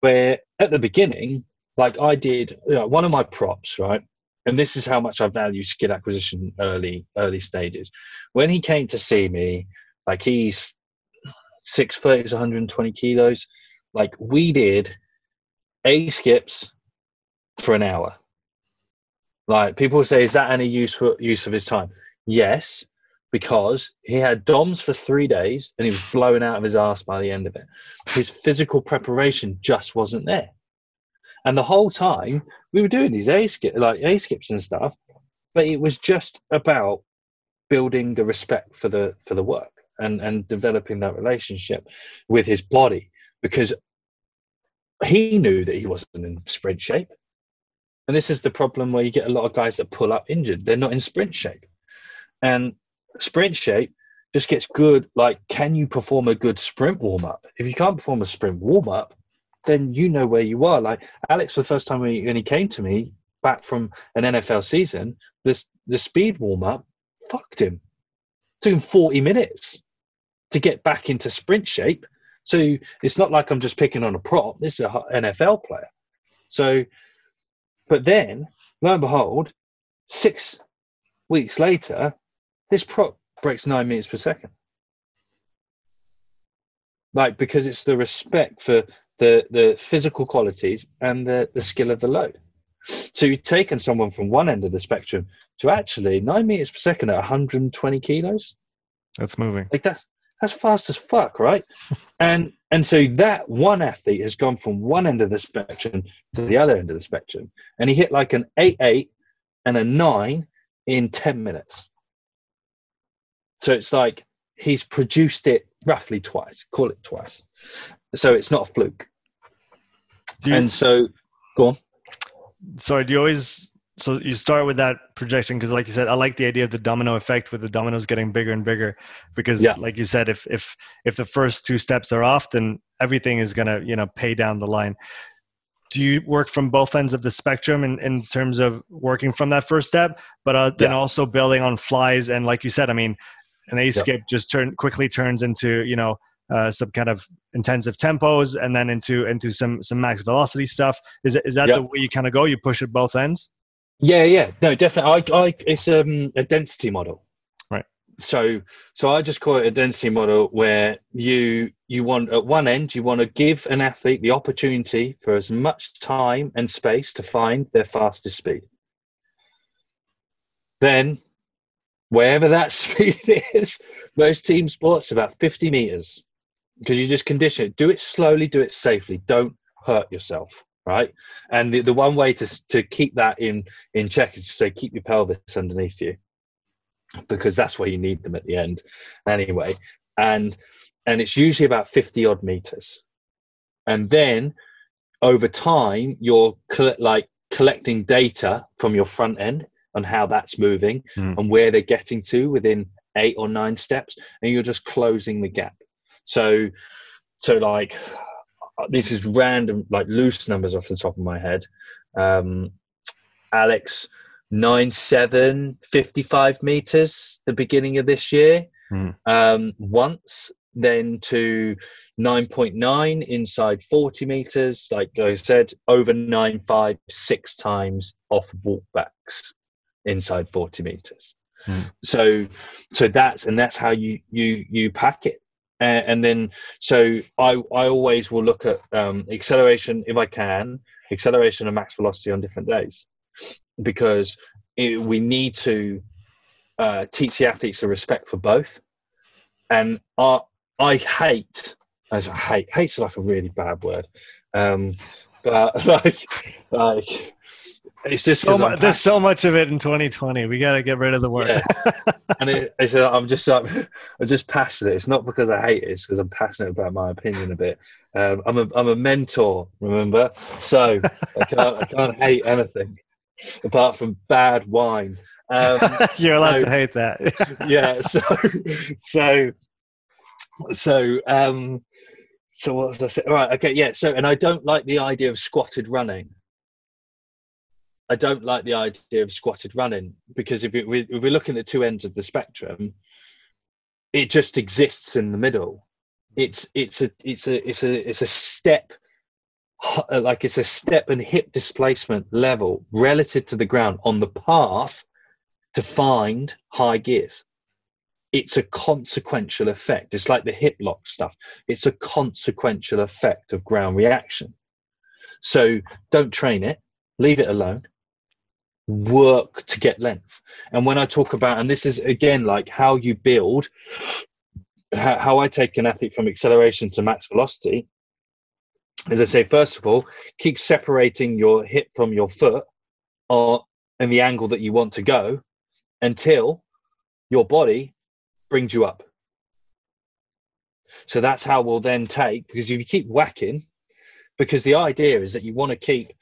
Where at the beginning, like I did, you know, one of my props, right? And this is how much I value skill acquisition early early stages. When he came to see me, like he's six foot, he's 120 kilos. Like we did a skips for an hour. Like people say, is that any useful use of his time? Yes, because he had DOMs for three days and he was blown out of his ass by the end of it. His physical preparation just wasn't there. And the whole time we were doing these A skip like A skips and stuff, but it was just about building the respect for the for the work and, and developing that relationship with his body because he knew that he wasn't in sprint shape. And this is the problem where you get a lot of guys that pull up injured. They're not in sprint shape. And sprint shape just gets good. Like, can you perform a good sprint warm up? If you can't perform a sprint warm up, then you know where you are. Like Alex, the first time when he, came to me back from an NFL season, this the speed warm up fucked him. It took him 40 minutes to get back into sprint shape. So it's not like I'm just picking on a prop. This is an NFL player. So, but then, lo and behold, six weeks later, this prop breaks nine meters per second. Like because it's the respect for the the physical qualities and the the skill of the load. So you've taken someone from one end of the spectrum to actually nine meters per second at 120 kilos. That's moving. Like that's that's fast as fuck, right? and and so that one athlete has gone from one end of the spectrum to the other end of the spectrum, and he hit like an eight eight and a nine in 10 minutes. So it's like he's produced it roughly twice, call it twice. So it's not a fluke. You, and so, go on. sorry, do you always so you start with that projection because like you said i like the idea of the domino effect with the dominoes getting bigger and bigger because Yeah. like you said if if if the first two steps are off then everything is going to you know pay down the line do you work from both ends of the spectrum in, in terms of working from that first step but uh, then Yeah. also building on flies and like you said i mean an a skip just turn quickly turns into you know uh, some kind of intensive tempos and then into into some some max velocity stuff is, is that Yeah. the way you kind of go you push at both ends Yeah, yeah, no, definitely. I, I, it's um, a density model. Right. So, so I just call it a density model where you you want at one end you want to give an athlete the opportunity for as much time and space to find their fastest speed. Then, wherever that speed is, most team sports about fifty meters because you just condition it. Do it slowly, do it safely. Don't hurt yourself. Right. And the, the one way to to keep that in in check is to say keep your pelvis underneath you because that's where you need them at the end anyway and and it's usually about 50 odd meters and then over time you're like collecting data from your front end on how that's moving Hmm. and where they're getting to within eight or nine steps and you're just closing the gap so so like this is random like loose numbers off the top of my head um alex nine seven 55 meters the beginning of this year Mhm. um, once then to 9.9 inside 40 meters like i said over 9.5 six times off walkbacks inside 40 meters Mhm. so so that's and that's how you you you pack it uh, and then so i i always will look at um, acceleration if i can acceleration and max velocity on different days because it, we need to uh, teach the athletes a respect for both. And I, I hate, as I hate, hate's like a really bad word, um, but like, like it's just So I'm there's so much of it in 2020. We got to get rid of the word. Yeah. and it, it's, uh, I'm just like, I'm just passionate. It's not because I hate it; it's because I'm passionate about my opinion a bit. Um, I'm a I'm a mentor, remember? So I can't I can't hate anything apart from bad wine. Um, You're allowed No. to hate that. yeah. So so so um so what was I saying? All right. Okay. Yeah. So and I don't like the idea of squatted running. I don't like the idea of squatted running because if, it, if we're looking at two ends of the spectrum, it just exists in the middle. It's it's a it's a it's a it's a step, uh, like it's a step and hip displacement level relative to the ground on the path to find high gears. It's a consequential effect. It's like the hip lock stuff. It's a consequential effect of ground reaction. So don't train it. Leave it alone work to get length. And when I talk about, and this is again like how you build, how, how I take an athlete from acceleration to max velocity, as I say, first of all, keep separating your hip from your foot uh, or in the angle that you want to go until your body brings you up. So that's how we'll then take, because if you keep whacking, because the idea is that you want to keep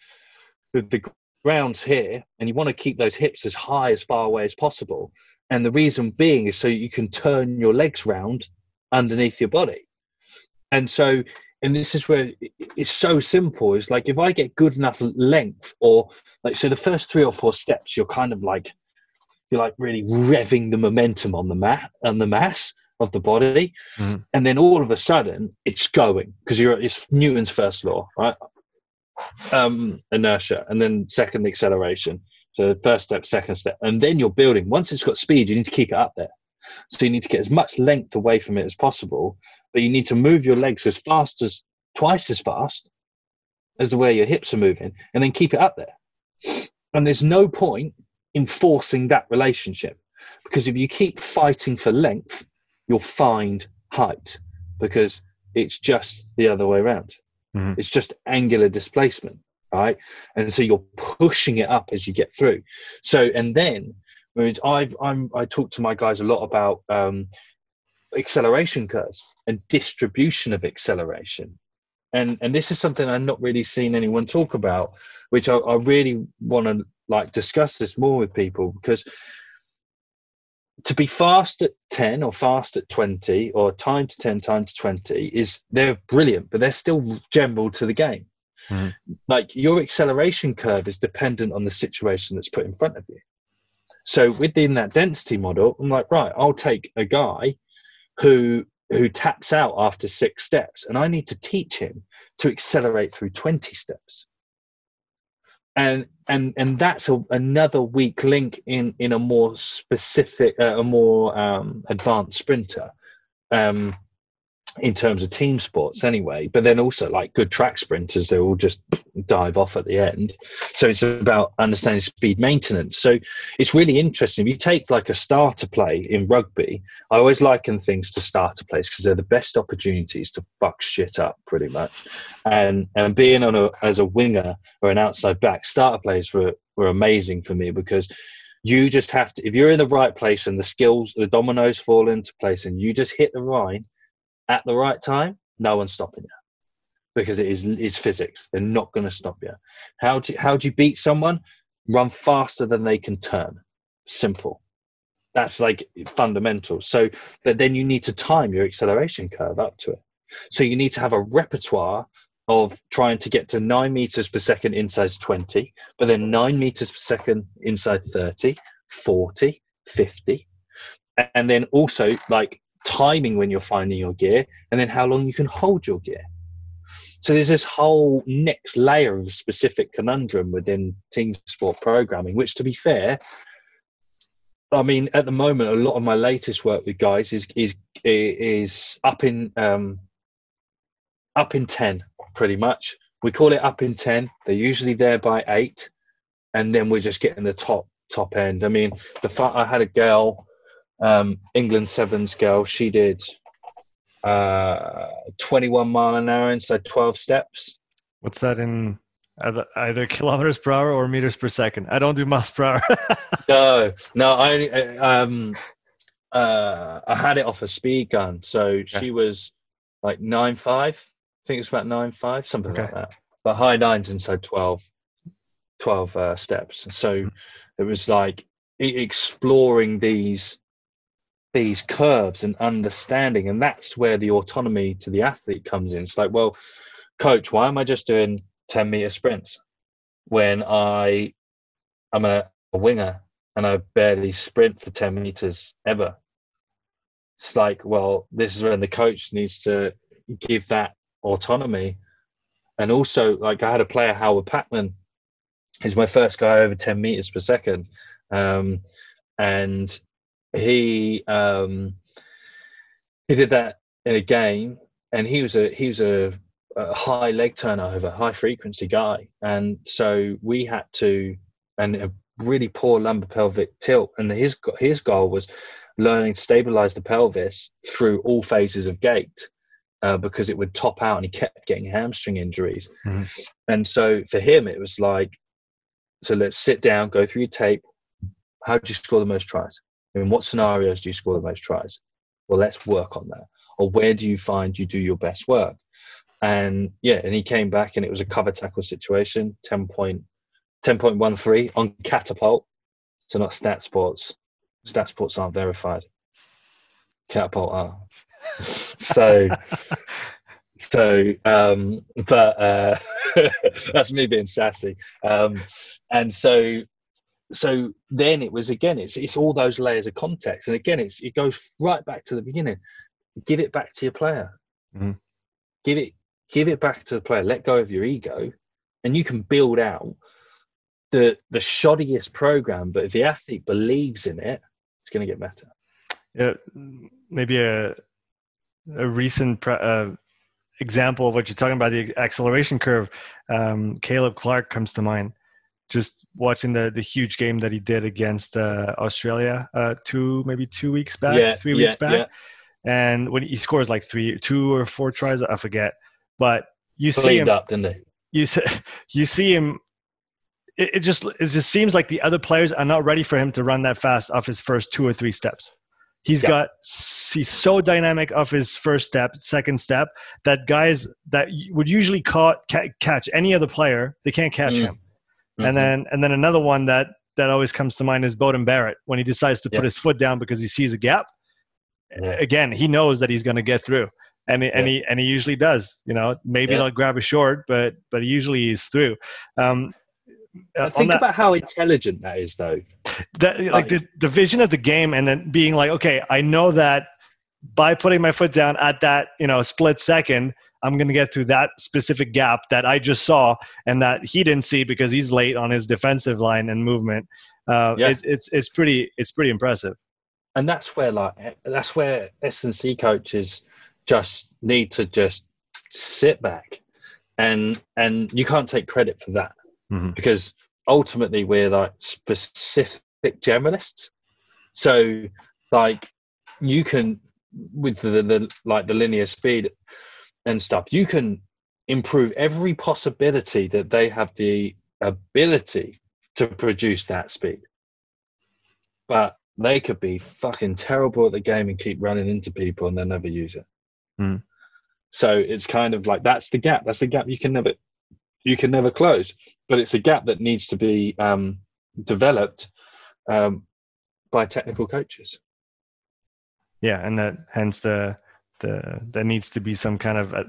the grounds here and you want to keep those hips as high as far away as possible. And the reason being is so you can turn your legs round underneath your body. And so and this is where it's so simple. It's like if i get good enough length or like so the first three or four steps you're kind of like you're like really revving the momentum on the mat on the mass of the body. Mhm. and then all of a sudden it's going because you're it's newton's first law right um, inertia, and then second acceleration. So first step, second step, and then you're building. Once it's got speed, you need to keep it up there. So you need to get as much length away from it as possible, but you need to move your legs as fast as twice as fast as the way your hips are moving, and then keep it up there. And there's no point in forcing that relationship because if you keep fighting for length, you'll find height because it's just the other way around. Mhm. It's just angular displacement, right? And so you're pushing it up as you get through. So and then I've I'm I talk to my guys a lot about um, acceleration curves and distribution of acceleration. And and this is something I've not really seen anyone talk about, which I, I really want to like discuss this more with people because to be fast at 10 or fast at 20 or time to 10 time to 20 is they're brilliant but they're still general to the game. Mhm. like your acceleration curve is dependent on the situation that's put in front of you. So within that density model i'm like right i'll take a guy who who taps out after six steps and i need to teach him to accelerate through 20 steps and and and that's a, another weak link in in a more specific uh, a more um, advanced sprinter. Um, in terms of team sports anyway but then also like good track sprinters they will just dive off at the end. So it's about understanding speed maintenance. So it's really interesting. If you take like a starter play in rugby i always liken things to starter plays because they're the best opportunities to fuck shit up pretty much. And and being on a as a winger or an outside back starter plays were were amazing for me because you just have to if you're in the right place and the skills the dominoes fall into place and you just hit the line at the right time no one's stopping you. Because it is is physics. They're not going to stop you. How do how do you beat someone? Run faster than they can turn. Simple. That's like fundamental. So but then you need to time your acceleration curve up to it. So you need to have a repertoire of trying to get to nine meters per second inside 20, but then nine meters per second inside 30, 40, 50. And then also like timing when you're finding your gear, and then how long you can hold your gear. So there's this whole next layer of specific conundrum within team sport programming, which, to be fair, I mean, at the moment, a lot of my latest work with guys is is is up in um, up in ten, pretty much. We call it up in ten. They're usually there by eight, and then we're just getting the top top end. I mean, the fact I had a girl, um, England sevens girl. She did uh, 21 mile an hour inside 12 steps. What's that in either, either kilometers per hour or meters per second? I don't do miles per hour. no, no, I um, uh, I had it off a speed gun, so okay. she was like nine five. I think it's about nine five, something okay. like that. But high nines inside 12, 12 uh, steps. So mm. it was like exploring these these curves and understanding and that's where the autonomy to the athlete comes in. It's like well coach why am i just doing 10 meter sprints when i i'm a, a winger and i barely sprint for 10 meters ever? It's like well this is when the coach needs to give that autonomy. And also like i had a player howard packman he's my first guy over 10 meters per second. Um, and he um, he did that in a game, and he was a he was a, a high leg turnover, high frequency guy, and so we had to and a really poor lumbar pelvic tilt, and his his goal was learning to stabilize the pelvis through all phases of gait. Uh, because it would top out and he kept getting hamstring injuries. Mm-hmm. And so for him, it was like, so let's sit down, go through your tape. How do you score the most tries? In what scenarios do you score the most tries? Well, let's work on that. Or where do you find you do your best work? And yeah, and he came back and it was a cover tackle situation, 10 point, 10.13 on catapult. So not STATSports. Stat sports aren't verified. Catapult are. so so um but uh that's me being sassy um and so so then it was again it's it's all those layers of context. And again it's it goes right back to the beginning. Give it back to your player. Mm-hmm. give it give it back to the player. Let go of your ego. And you can build out the the shoddiest program but if the athlete believes in it it's going to get better. Yeah maybe a a recent uh, example of what you're talking about the acceleration curve um, Caleb Clarke comes to mind just watching the the huge game that he did against uh, Australia uh, two maybe two weeks back, yeah, three weeks yeah, back, yeah. and when he scores like three, two or four tries, I forget, but you see him up, didn't they? You see, you see him. It, it just it just seems like the other players are not ready for him to run that fast off his first two or three steps. He's yeah. got he's so dynamic off his first step, second step that guys that would usually caught, catch any other player, they can't catch mm. him. Mm-hmm. And then and then another one that that always comes to mind is Beauden Barrett when he decides to put his foot down because he sees a gap. Yeah. Again, he knows that he's going to get through, and he, yeah. and he and he usually does. You know, maybe yeah. not grab a short, but but he usually he's through. Um, uh, think that, about how intelligent that is, though. That like, like the, the vision of the game, and then being like, okay, I know that by putting my foot down at that you know split second, I'm going to get through that specific gap that I just saw and that he didn't see because he's late on his defensive line and movement. Uh, yeah. it's, it's, it's pretty, it's pretty impressive. And that's where like, that's where S&C coaches just need to just sit back and, and you can't take credit for that mm-hmm. because ultimately we're like specific generalists. So like you can, with the, the like the linear speed and stuff, you can improve every possibility that they have the ability to produce that speed. But they could be fucking terrible at the game and keep running into people and they'll never use it. Mm. So it's kind of like that's the gap. That's the gap you can never you can never close. But it's a gap that needs to be um, developed um, by technical coaches. Yeah, and that hence the the there needs to be some kind of, uh,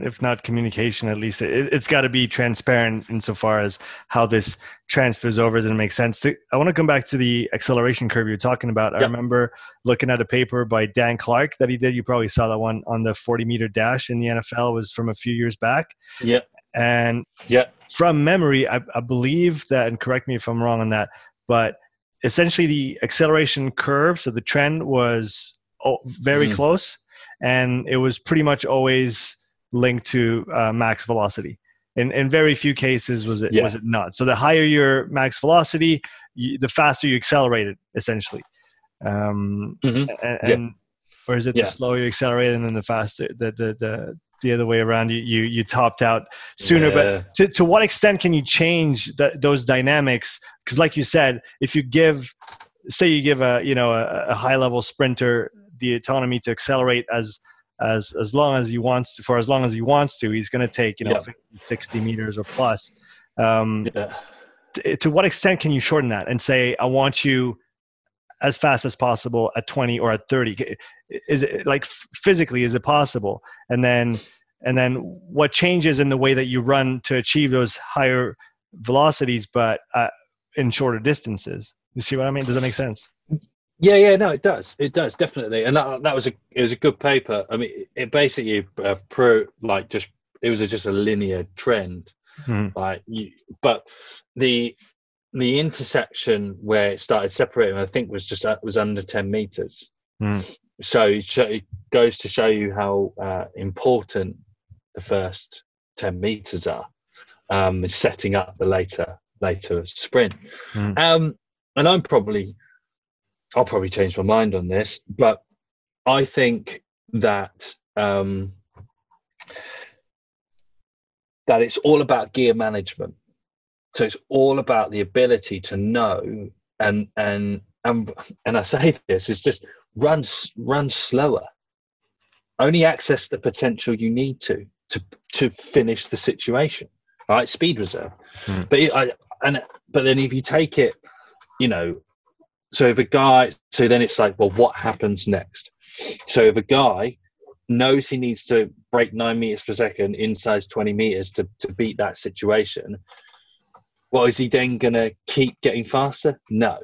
if not communication, at least it, has got to be transparent insofar as how this transfers over. Does it make sense? To, I want to come back to the acceleration curve you're talking about. Yep. I remember looking at a paper by Dan Clark that he did. You probably saw that one on the 40 meter dash in the NFL. It was from a few years back. Yeah. And yeah, from memory, I, I believe that, and correct me if I'm wrong on that, but essentially the acceleration curve, so the trend was very mm. close, and it was pretty much always linked to uh, max velocity. In, in very few cases was it yeah. was it not. So the higher your max velocity, you, the faster you accelerated, essentially. Um, mm-hmm. and, yeah. or is it yeah. the slower you accelerate and then the faster the the the the other way around you you, you topped out sooner yeah. but to, to what extent can you change the, those dynamics because like you said if you give say you give a you know a, a, high level sprinter the autonomy to accelerate as as as long as he wants to, for as long as he wants to. He's going to take you know yeah. 50, 60 meters or plus. Um, yeah. to, to what extent can you shorten that and say i want you as fast as possible at 20 or at 30 is it like physically is it possible? And then and then what changes in the way that you run to achieve those higher velocities but uh, in shorter distances? You see what i mean? Does that make sense yeah yeah no it does it does definitely and that, that was a it was a good paper i mean it basically uh, pro like just it was a, just a linear trend mm. like you but the the intersection where it started separating, I think, was just uh, was under ten meters. Mm. So it goes to show you how uh, important the first ten meters are, um, setting up the later later sprint. Mm. Um, and I'm probably, I'll probably change my mind on this, but I think that um, that it's all about gear management so it's all about the ability to know and and and and I say this is just run run slower. Only access the potential you need to to to finish the situation. Right, speed reserve. Mm. But I and but then if you take it, you know, so if a guy, so then it's like, well, what happens next? So if a guy knows he needs to break nine meters per second inside 20 meters to, to beat that situation, well, is he then going to keep getting faster? No.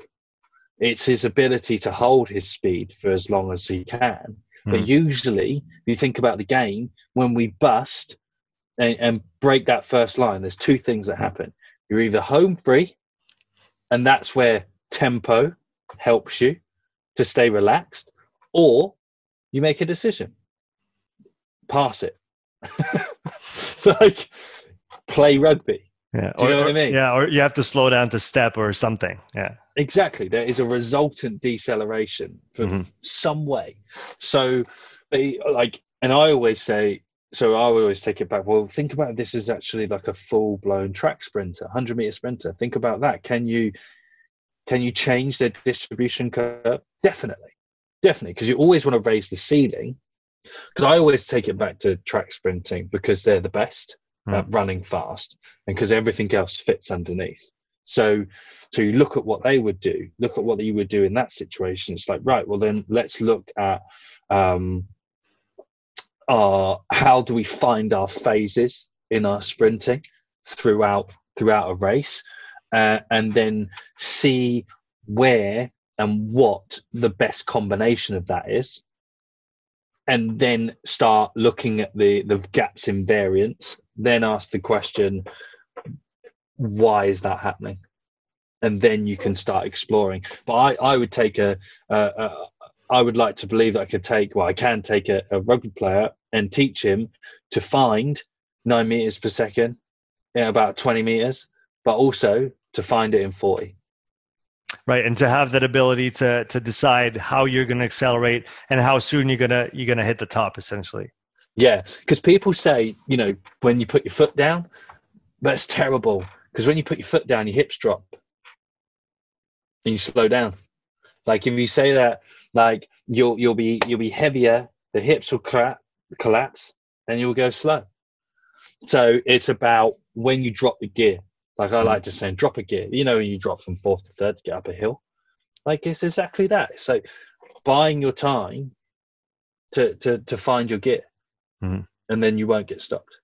It's his ability to hold his speed for as long as he can. Mm. But hmm. usually, if you think about the game, when we bust and, and break that first line, there's two things that happen. You're either home free, and that's where tempo helps you to stay relaxed, or you make a decision. Pass it. like play rugby. Yeah. Do you or, know what I mean? Yeah, or you have to slow down to step or something. Yeah. Exactly. There is a resultant deceleration from mm-hmm. some way. So, like, and I always say, so I always take it back. Well, think about this as actually like a full blown track sprinter, hundred meter sprinter. Think about that. Can you, can you change the distribution curve? Definitely, definitely, because you always want to raise the ceiling. Because I always take it back to track sprinting because they're the best mm. running fast, and because everything else fits underneath. So, so you look at what they would do, look at what you would do in that situation. It's like, right, well then let's look at um, our how do we find our phases in our sprinting throughout throughout a race, uh, and then see where and what the best combination of that is. And then start looking at the the gaps in variance then ask the question why is that happening? And then you can start exploring. But i i would take a, a, a I would like to believe that i could take well i can take a, a rugby player and teach him to find nine meters per second in about 20 meters but also to find it in 40 right and to have that ability to to decide how you're going to accelerate and how soon you're going to you're going to hit the top essentially. Yeah because people say you know when you put your foot down that's terrible because when you put your foot down your hips drop. And you slow down. Like if you say that like you'll you'll be you'll be heavier the hips will cra- collapse and you'll go slow. So it's about when you drop the gear like I like to say, drop a gear. You know, when you drop from fourth to third to get up a hill. Like it's exactly that. It's like buying your time to to to find your gear, Mhm. and then you won't get stopped.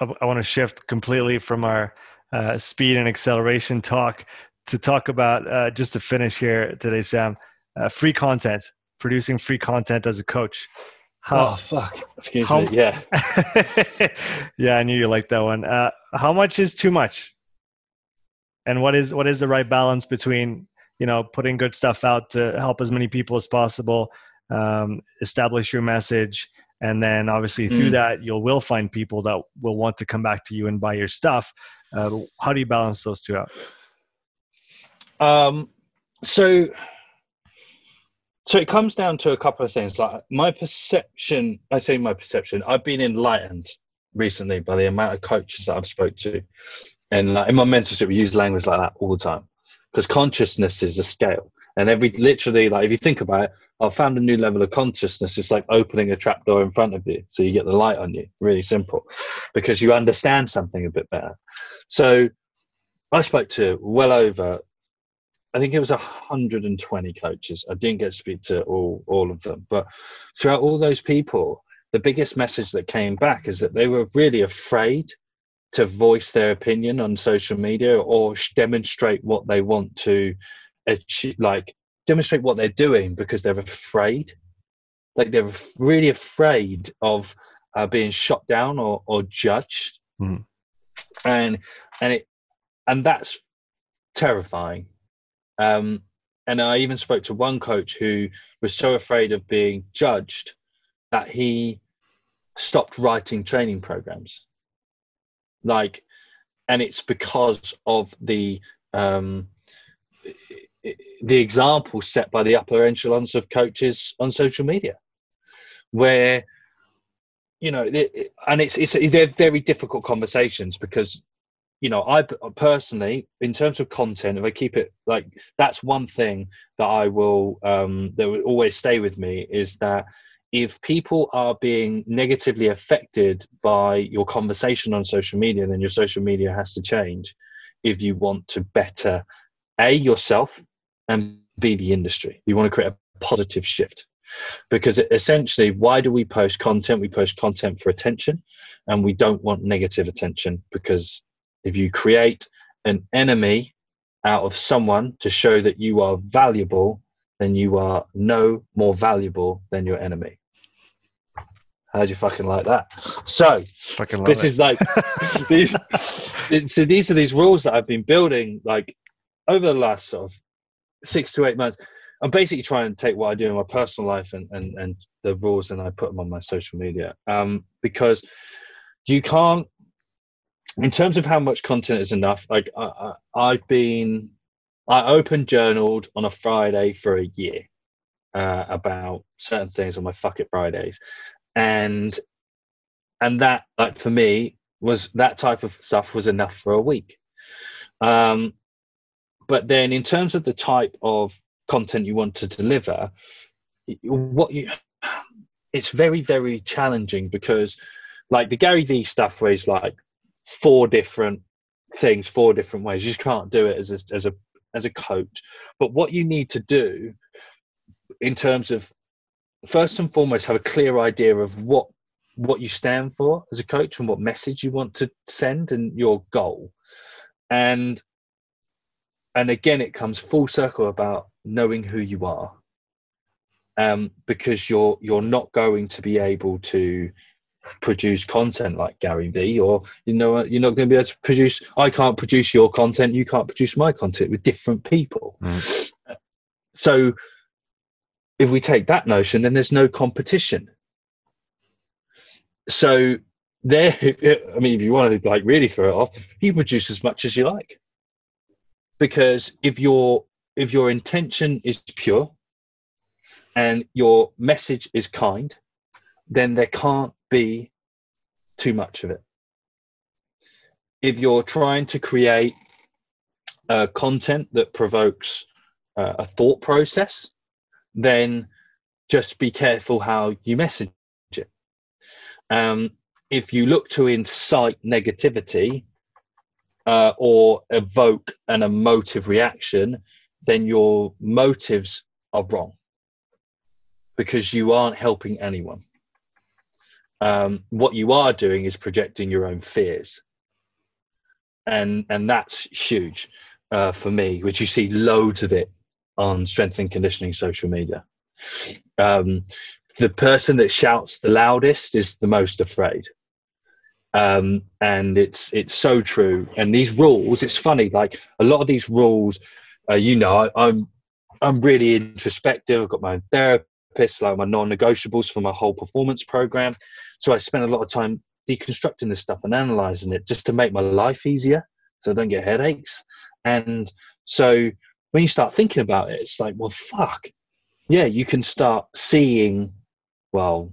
I, I want to shift completely from our uh, speed and acceleration talk to talk about uh, just to finish here today, Sam. Uh, free content, producing free content as a coach. Oh fuck! Excuse how- me. Yeah. yeah, I knew you liked that one. How much is too much? And what is what is the right balance between you know putting good stuff out to help as many people as possible, um, establish your message, and then obviously through Mm. that you will find people that will want to come back to you and buy your stuff. Uh, how do you balance those two out? Um, so, so it comes down to a couple of things. Like my perception, I say my perception. I've been enlightened recently by the amount of coaches that I've spoke to, and like in my mentorship, we use language like that all the time because consciousness is a scale, and every literally like if you think about it, I've found a new level of consciousness. It's like opening a trapdoor in front of you, so you get the light on you. Really simple, because you understand something a bit better. So. I spoke to well over I think it was 120 coaches. I didn't get to speak to all all of them, but throughout all those people, the biggest message that came back is that they were really afraid to voice their opinion on social media or demonstrate what they want to achieve, like demonstrate what they're doing because they're afraid. Like they're really afraid of uh, being shot down or, or judged, Mhm. and and it and that's terrifying um, and I even spoke to one coach who was so afraid of being judged that he stopped writing training programs. Like, and it's because of the um, the example set by the upper echelons of coaches on social media, where you know, and it's, it's they're very difficult conversations because you know, I personally, in terms of content, if I keep it like that's one thing that I will um, that will always stay with me is that if people are being negatively affected by your conversation on social media, then your social media has to change if you want to better a yourself and b the industry. You want to create a positive shift because essentially, why do we post content? We post content for attention, and we don't want negative attention because if you create an enemy out of someone to show that you are valuable, then you are no more valuable than your enemy. How'd you fucking like that? So Fucking this it. is like these. So these are these rules that I've been building like over the last sort of six to eight months. I'm basically trying to take what I do in my personal life and and and the rules and I put them on my social media um, because you can't in terms of how much content is enough like I, I, i've been i open journaled on a friday for a year uh, about certain things on my fuck it fridays and and that like for me was that type of stuff was enough for a week. Um but then in terms of the type of content you want to deliver what you it's very very challenging because like the gary vee stuff where he's like four different things four different ways you just can't do it as a, as a as a coach. But what you need to do in terms of first and foremost have a clear idea of what what you stand for as a coach and what message you want to send and your goal and and again it comes full circle about knowing who you are um because you're you're not going to be able to produce content like Gary Vee, or you know, you're not going to be able to produce. I can't produce your content. You can't produce my content with different people. Mm. So, if we take that notion, then there's no competition. So, there. I mean, if you want to like really throw it off, you produce as much as you like, because if your if your intention is pure and your message is kind, then there can't be too much of it. If you're trying to create uh, content that provokes uh, a thought process, then just be careful how you message it. Um, if you look to incite negativity uh, or evoke an emotive reaction, then your motives are wrong because you aren't helping anyone. Um, what you are doing is projecting your own fears, and and that's huge uh, for me. Which you see loads of it on strength and conditioning social media. Um, the person that shouts the loudest is the most afraid. Um, and it's it's so true. And these rules, it's funny. Like a lot of these rules, uh, you know, I, I'm I'm really introspective. I've got my own therapist, like my non-negotiables for my whole performance program. So I spend a lot of time deconstructing this stuff and analyzing it just to make my life easier, so I don't get headaches. And so when you start thinking about it, it's like, well, fuck, yeah, you can start seeing, well,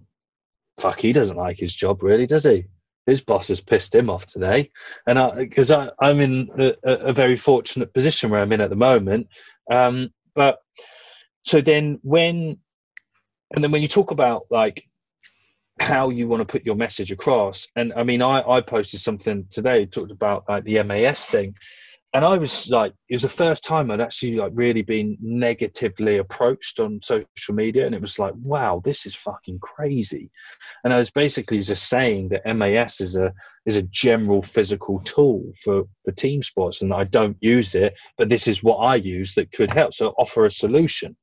fuck, he doesn't like his job, really, does he? His boss has pissed him off today, and because I, I, am in a, a, very fortunate position where I'm in at the moment. Um, but so then when, and then when you talk about like how you want to put your message across, and I mean, I, I posted something today talked about like the MAS thing, and I was like, it was the first time I'd actually like really been negatively approached on social media, and it was like, wow, this is fucking crazy. And I was basically just saying that MAS is a is a general physical tool for for team sports, and I don't use it, but this is what I use that could help. So offer a solution.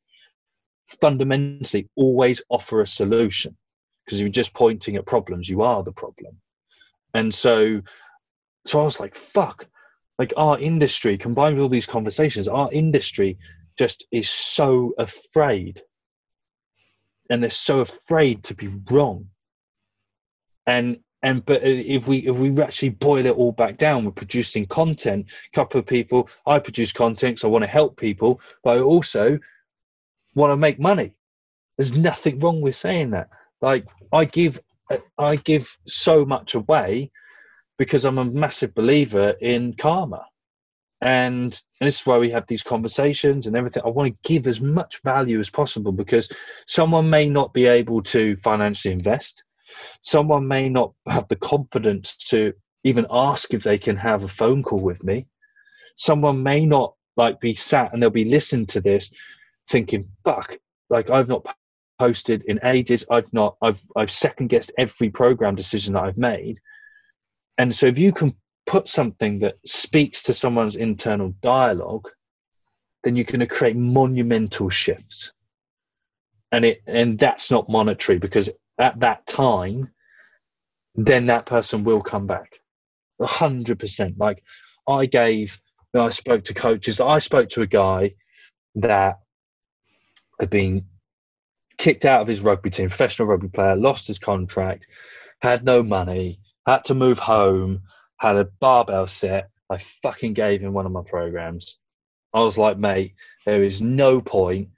Fundamentally, always offer a solution because you're just pointing at problems. You are the problem, and so so I was like, fuck like our industry combined with all these conversations our industry just is so afraid. And they're so afraid to be wrong. And and but if we if we actually boil it all back down we're producing content. A couple of people i produce content so i want to help people but i also want to make money. There's nothing wrong with saying that. Like i give i give so much away because I'm a massive believer in karma. And, this is why we have these conversations and everything. I want to give as much value as possible because someone may not be able to financially invest. Someone may not have the confidence to even ask if they can have a phone call with me. Someone may not like be sat and they'll be listening to this thinking, fuck, like I've not posted in ages. I've not, I've, I've second guessed every program decision that I've made and so if you can put something that speaks to someone's internal dialogue, then you're going to create monumental shifts. And it and that's not monetary because at that time, then that person will come back. A hundred percent. Like I gave I spoke to coaches. I spoke to a guy that had been kicked out of his rugby team, professional rugby player, lost his contract, had no money, had to move home, had a barbell set. I fucking gave him one of my programs. I was like, mate, there is no point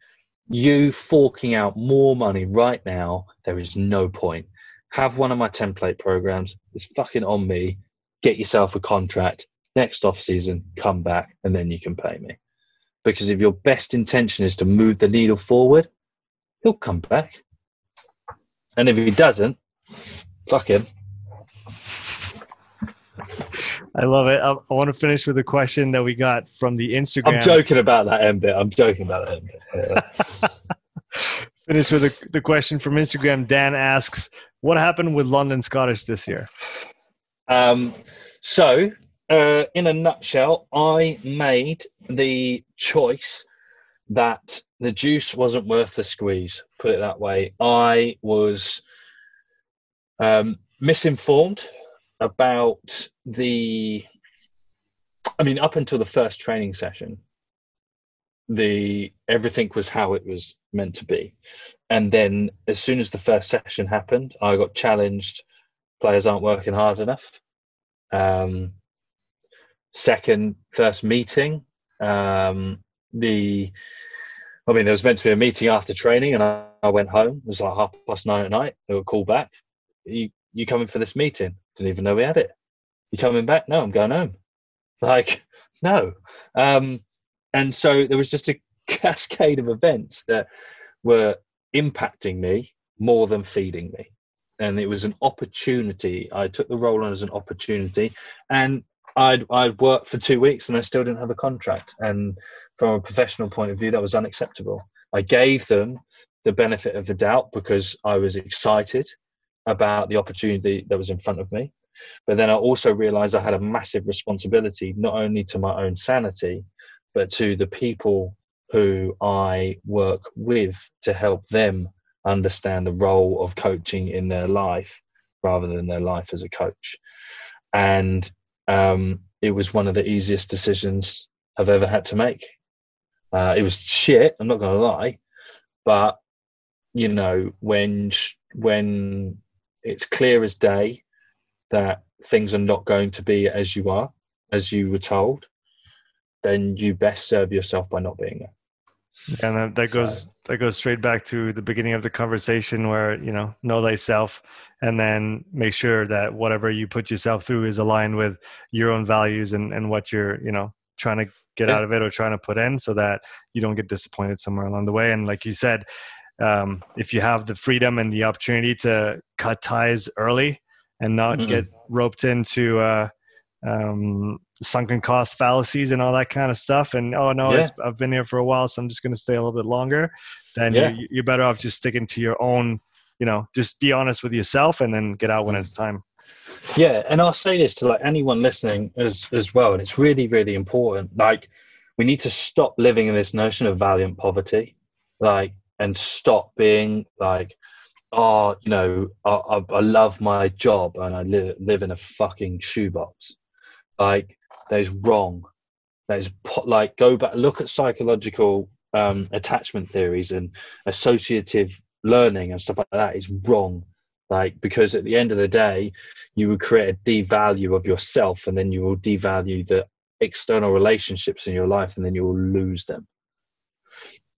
you forking out more money right now. There is no point. Have one of my template programs. It's fucking on me. Get yourself a contract. Next off season, come back, and then you can pay me. Because if your best intention is to move the needle forward, he'll come back. And if he doesn't, fuck him. I love it. I, I, want to finish with a question that we got from the Instagram. I'm joking about that end bit. I'm joking about that end bit. finish with the, the question from Instagram. Dan asks, "What happened with London Scottish this year?" Um, so, uh, in a nutshell, I made the choice that the juice wasn't worth the squeeze. Put it that way. I was um, misinformed about the I mean, up until the first training session, the everything was how it was meant to be. And then as soon as the first session happened, I got challenged. Players aren't working hard enough. Um, second, first meeting, um, the I mean, there was meant to be a meeting after training, and I, I went home. It was like half past nine at night. They were called back. You you coming for this meeting? Didn't even know we had it. You coming back? No, I'm going home. Like, no. Um, and so there was just a cascade of events that were impacting me more than feeding me. And it was an opportunity. I took the role on as an opportunity. And I'd, I'd worked for two weeks and I still didn't have a contract. And from a professional point of view, that was unacceptable. I gave them the benefit of the doubt because I was excited about the opportunity that was in front of me. But then I also realized I had a massive responsibility, not only to my own sanity, but to the people who I work with to help them understand the role of coaching in their life rather than their life as a coach. And um, it was one of the easiest decisions I've ever had to make. Uh, it was shit, I'm not going to lie, but you know when when it's clear as day that things are not going to be as you are, as you were told, then you best serve yourself by not being there. And that, that goes so. that goes straight back to the beginning of the conversation where you know know thyself, and then make sure that whatever you put yourself through is aligned with your own values and and what you're you know trying to get yeah. out of it or trying to put in, so that you don't get disappointed somewhere along the way. And like you said, um, if you have the freedom and the opportunity to cut ties early and not mm-hmm. get roped into uh, um, sunken cost fallacies and all that kind of stuff. And oh no, yeah. I've been here for a while, so I'm just going to stay a little bit longer. Then yeah. you're, you're, better off just sticking to your own. You know, just be honest with yourself, and then get out when it's time. Yeah, and I'll say this to like anyone listening as as well, and it's really really important. Like, we need to stop living in this notion of valiant poverty. Like, and stop being like, oh, you know, I, I, love my job and I live, live in a fucking shoebox. Like, that is wrong. That is like, go back, look at psychological um, attachment theories and associative learning and stuff like that is wrong. Like, because at the end of the day, you will create a devalue of yourself and then you will devalue the external relationships in your life and then you will lose them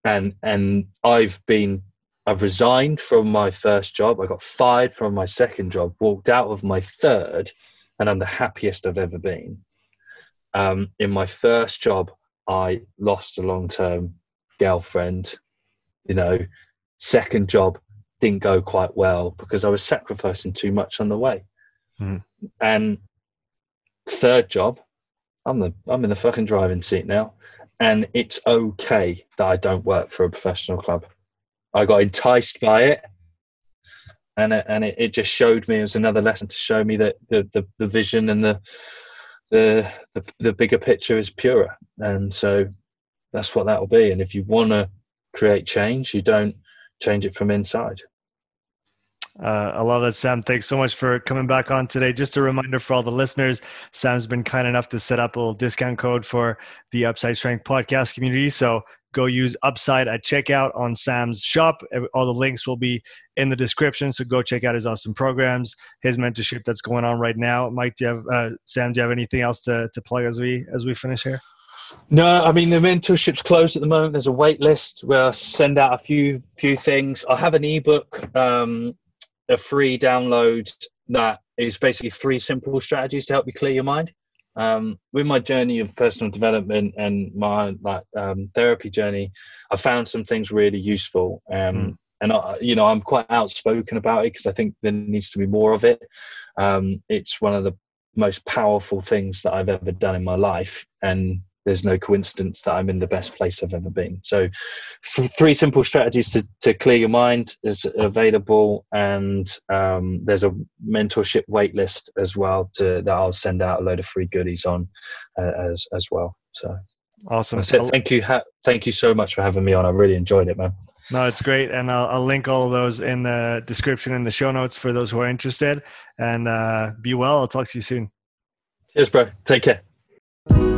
and and I've been I've resigned from my first job. I got fired from my second job, walked out of my third, and I'm the happiest I've ever been. Um, in my first job, I lost a long term girlfriend. You know, second job didn't go quite well because I was sacrificing too much on the way. Mm. And third job, I'm the I'm in the fucking driving seat now and it's okay that I don't work for a professional club. I got enticed by it, and it, and it, it just showed me it was another lesson to show me that the, the, the vision and the, the the the bigger picture is purer, and so that's what that'll be. And if you want to create change, you don't change it from inside. Uh, I love that, Sam. Thanks so much for coming back on today. Just a reminder for all the listeners Sam's been kind enough to set up a little discount code for the Upside Strength podcast community. So go use Upside at checkout on Sam's shop. All the links will be in the description. So go check out his awesome programs, his mentorship that's going on right now. Mike, do you have, uh, Sam, do you have anything else to, to plug as we, as we finish here? No, I mean the mentorship's closed at the moment. There's a wait list I send out a few few things. I have an ebook um, a free download that is basically three simple strategies to help you clear your mind. Um, with my journey of personal development and my like um, therapy journey, I found some things really useful. Um, mm. And I, you know, I'm quite outspoken about it because I think there needs to be more of it. Um, it's one of the most powerful things that I've ever done in my life, and there's no coincidence that I'm in the best place I've ever been. So, three simple strategies to, to clear your mind is available, and um, there's a mentorship waitlist as well to, that I'll send out a load of free goodies on uh, as as well. So, awesome! Said, thank you, ha- thank you so much for having me on. I really enjoyed it, man. No, it's great, and I'll, I'll link all of those in the description in the show notes for those who are interested. And uh, be well. I'll talk to you soon. Cheers, bro. Take care.